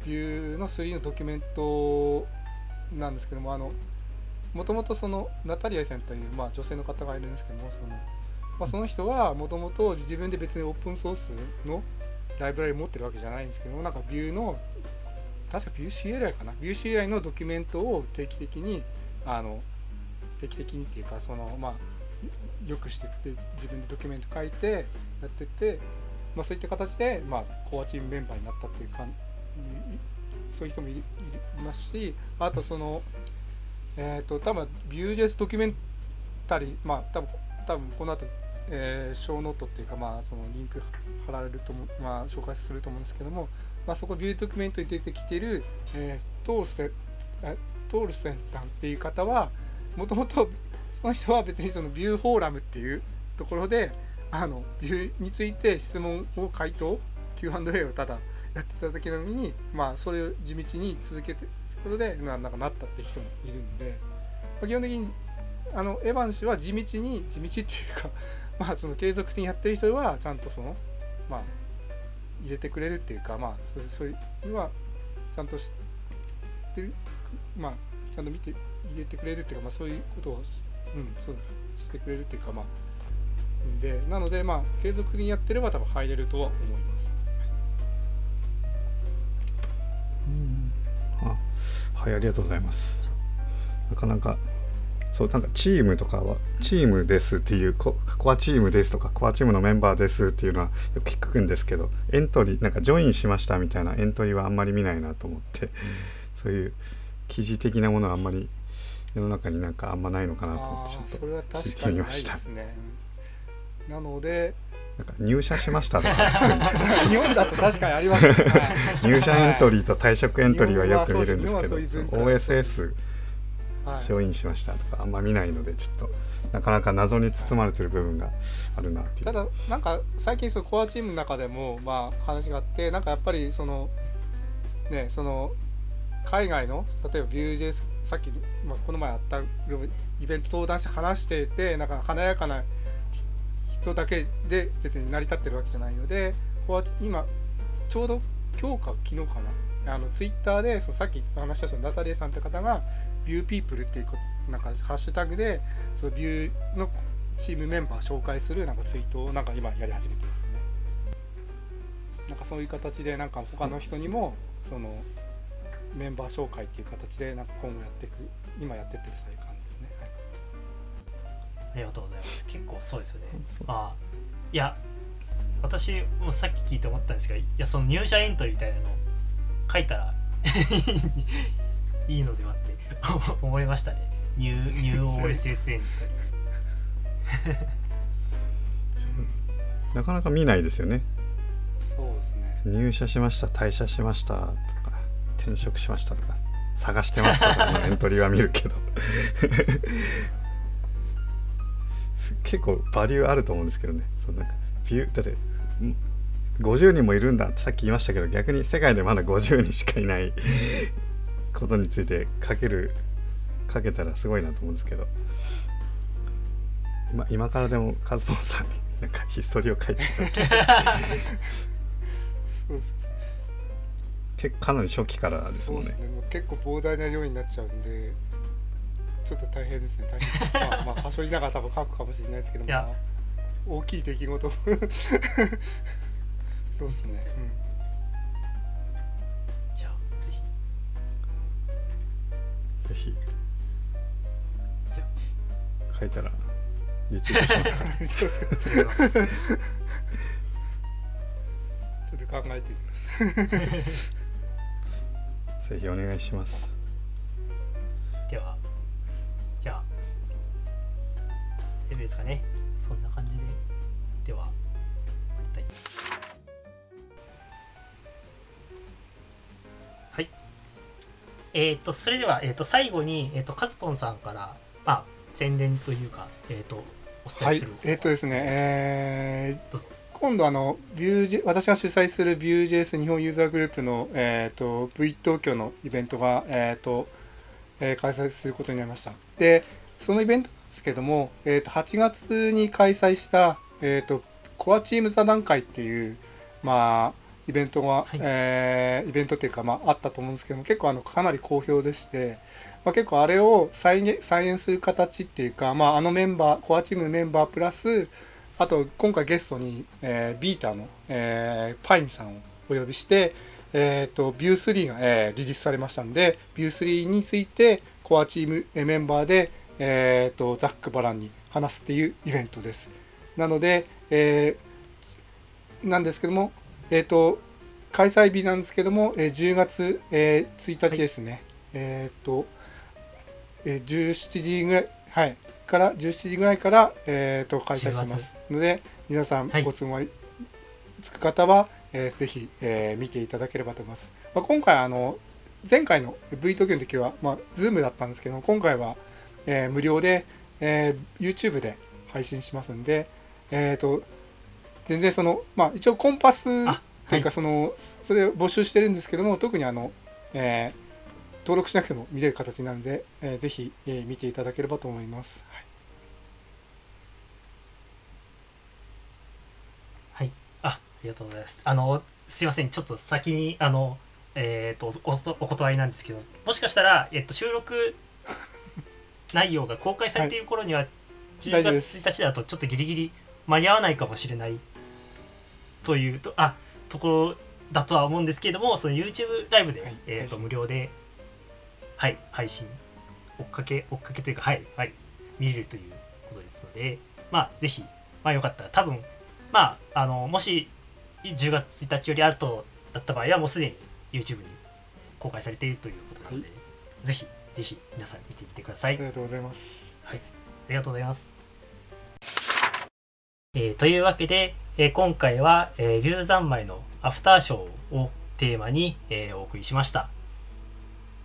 ビューの3のドキュメントなんですけどもあのもともとそのナタリアさんという、まあ、女性の方がいるんですけどもその,、まあ、その人はもともと自分で別にオープンソースのライブラリ持ってるわけじゃないんですけどなんかビューの確かビュー CLI かな？ビュー CLI のドキュメントを定期的にあの定期的にっていうかそのまあよくしてって自分でドキュメント書いてやってって、まあ、そういった形で、まあ、コアチームメンバーになったっていうかそういう人もいいますしあとそのえっ、と多分ビュー JS ドキュメンタリーまあ多分多分この後えー、ショーノートっていうかまあそのリンク貼られると思うまあ紹介すると思うんですけども、まあ、そこビュードキュメントに出てきてる、えー、トールステあトールステンさんっていう方はもともとその人は別にそのビューフォーラムっていうところであのビューについて質問を回答 Q&A をただやってただけなのにまあそれを地道に続けてことでななんかなったって人もいるんで、まあ、基本的にあのエヴァン氏は地道に地道っていうか まあその継続的にやってる人はちゃんとそのまあ入れてくれるっていうかまあそうそういうのはちゃんと知ってるまあちゃんと見て入れてくれるっていうかまあそういうことをうんそうしてくれるっていうかまあんでなのでまあ継続的にやってれば多分入れるとは思います。あはいありがとうございます。なかなかそうなんかチームとかはチームですっていうココアチームですとかコアチームのメンバーですっていうのはよく聞くんですけどエントリーなんかジョインしましたみたいなエントリーはあんまり見ないなと思って、そういう記事的なものはあんまり世の中になんかあんまないのかなと思ってちょっと聞いてみました。なのでなんか入社しましたとか。聞くんですけど日本だと確かにあります、ね。はい入社エントリーと退職エントリーはよく見るんですけどはい。OSS はい。ジョインしましたとかあんま見ないのでちょっとなかなか謎に包まれてる部分があるなっていう。ただなんか最近そのコアチームの中でもまあ話があってなんかやっぱりそのねその海外の例えば Vue.js さっき、まあ、この前あったイベント登壇して話しててなんか華やかな人だけで別に成り立ってるわけじゃないのでこう今ちょうど今日か昨日かな。あのツイッターでそのさっき話したそのナタリエさんって方が ViewPeople っていうなんかハッシュタグでその Vue のチームメンバー紹介するなんかツイートをなんか今やり始めてますよね。なんかそういう形でなんか他の人にもそのメンバー紹介っていう形でなんか今後やっていく今やってってるそうありがとうございます。結構そうですよね。あいや私もさっき聞いて思ったんですけどいやその入社エントリーみたいなの書いたら いいのではって 思いましたね。ニューニュー OSS エントリー。なかなか見ないですよね。そうですね。入社しました退社しましたとか転職しましたとか探してますとかのエントリーは見るけど結構バリューあると思うんですけどねそなんかビューだって50人もいるんだってさっき言いましたけど逆に世界でまだ50人しかいないことについて書ける書けたらすごいなと思うんですけど今今からでもカズポンさんになんかヒストリーを書いていただけそうです結構かなり初期からですもんね。ね結構膨大な量になっちゃうんでちょっと大変ですね。大変。まあまあはしょりながら多分書くかもしれないですけども、まあ、大きい出来事。そうですね、うん、じゃあぜひ。ぜひ。書いたらリツイートします。ちょっと考えてみます。ぜひお願いします大丈夫ですかね。そんな感じで。でははい。えっ、ー、とそれでは、えー、と最後に、えー、とカズポンさんからまあ宣伝というかえっ、ー、とお伝えする、はい、えっ、ー、とですねえー、今度あのビュー私が主催する Vue.js 日本ユーザーグループの、えーと、V 東京のイベントが、えーとえー、開催することになりました。でそのイベントですけども、えーと、8月に開催した、えーと、コアチーム座談会っていうまあイベントが、はい、えー、イベントっていうか、まあ、あったと思うんですけども結構あのかなり好評でして、まあ、結構あれを再現再現する形っていうか、まあ、あのメンバーコアチームのメンバープラスあと今回ゲストに、えー、ビータの、えー、パインさんをお呼びして、えーと、ビュー3が、えー、リリースされましたのでビュー3についてコアチームメンバーで、えーと、ザック・バランに話すっていうイベントです。なので、えー、なんですけども、えーと、開催日なんですけども、えー、10月、えー、1日ですね、はい、えっ、ー、と、えー、17時ぐらい、はい、から17時ぐらいから、えー、と開催します。ので皆さんご都合つく方は、えー、ぜひ、えー、見ていただければと思います。まあ、今回あの前回の V 東京の時は、まあ、Zoom だったんですけど今回は、えー、無料で、えー、YouTube で配信しますんで、えーと、全然その、まあ、一応コンパスというかその、はい、それを募集してるんですけども特にあの、えー、登録しなくても見れる形なので、えー、ぜひ、えー、見ていただければと思います。はい、はい、あありがとうございます。あのすいませんちょっと先にあのえっ、ー、とおお断りなんですけどもしかしたら、えっと、収録内容が公開されている頃には、はい、10月1日だとちょっとギリギリ間に合わないかもしれないというとあところだとは思うんですけれどもその YouTube ライブで、はい、えーと、と無料ではい配信。追っかけ追っかけというかはいはい。見れるということですのでまあぜひまあよかったら多分まああのもし10月1日よりあるとだった場合はもうすでに YouTube に公開されているということなので、はい、ぜひぜひ皆さん見てみてください。ありがとうございます。はい。ありがとうございます。えー、というわけで、えー、今回は、えー、牛三昧のアフターショーをテーマに、えー、お送りしました。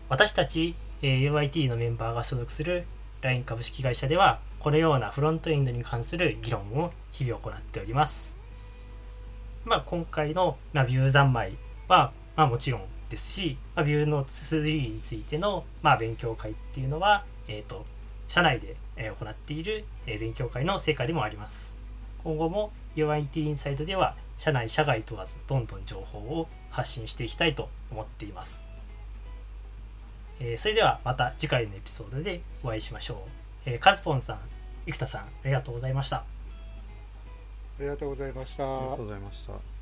私たち、え UIT のメンバーが所属する LINE 株式会社ではこのようなフロントエンドに関する議論を日々行っております。まあ、今回の、まビュー三昧は、まあ、もちろんですし、まあ、ビューの3についての、まあ、勉強会っていうのは、えーと、社内で、え行っている、え勉強会の成果でもあります。今後も UIT インサイドでは社内社外問わずどんどん情報を発信していきたいと思っています、えー、それではまた次回のエピソードでお会いしましょう、えー、カズポンさん生田さんありがとうございました。ありがとうございました。ありがとうございました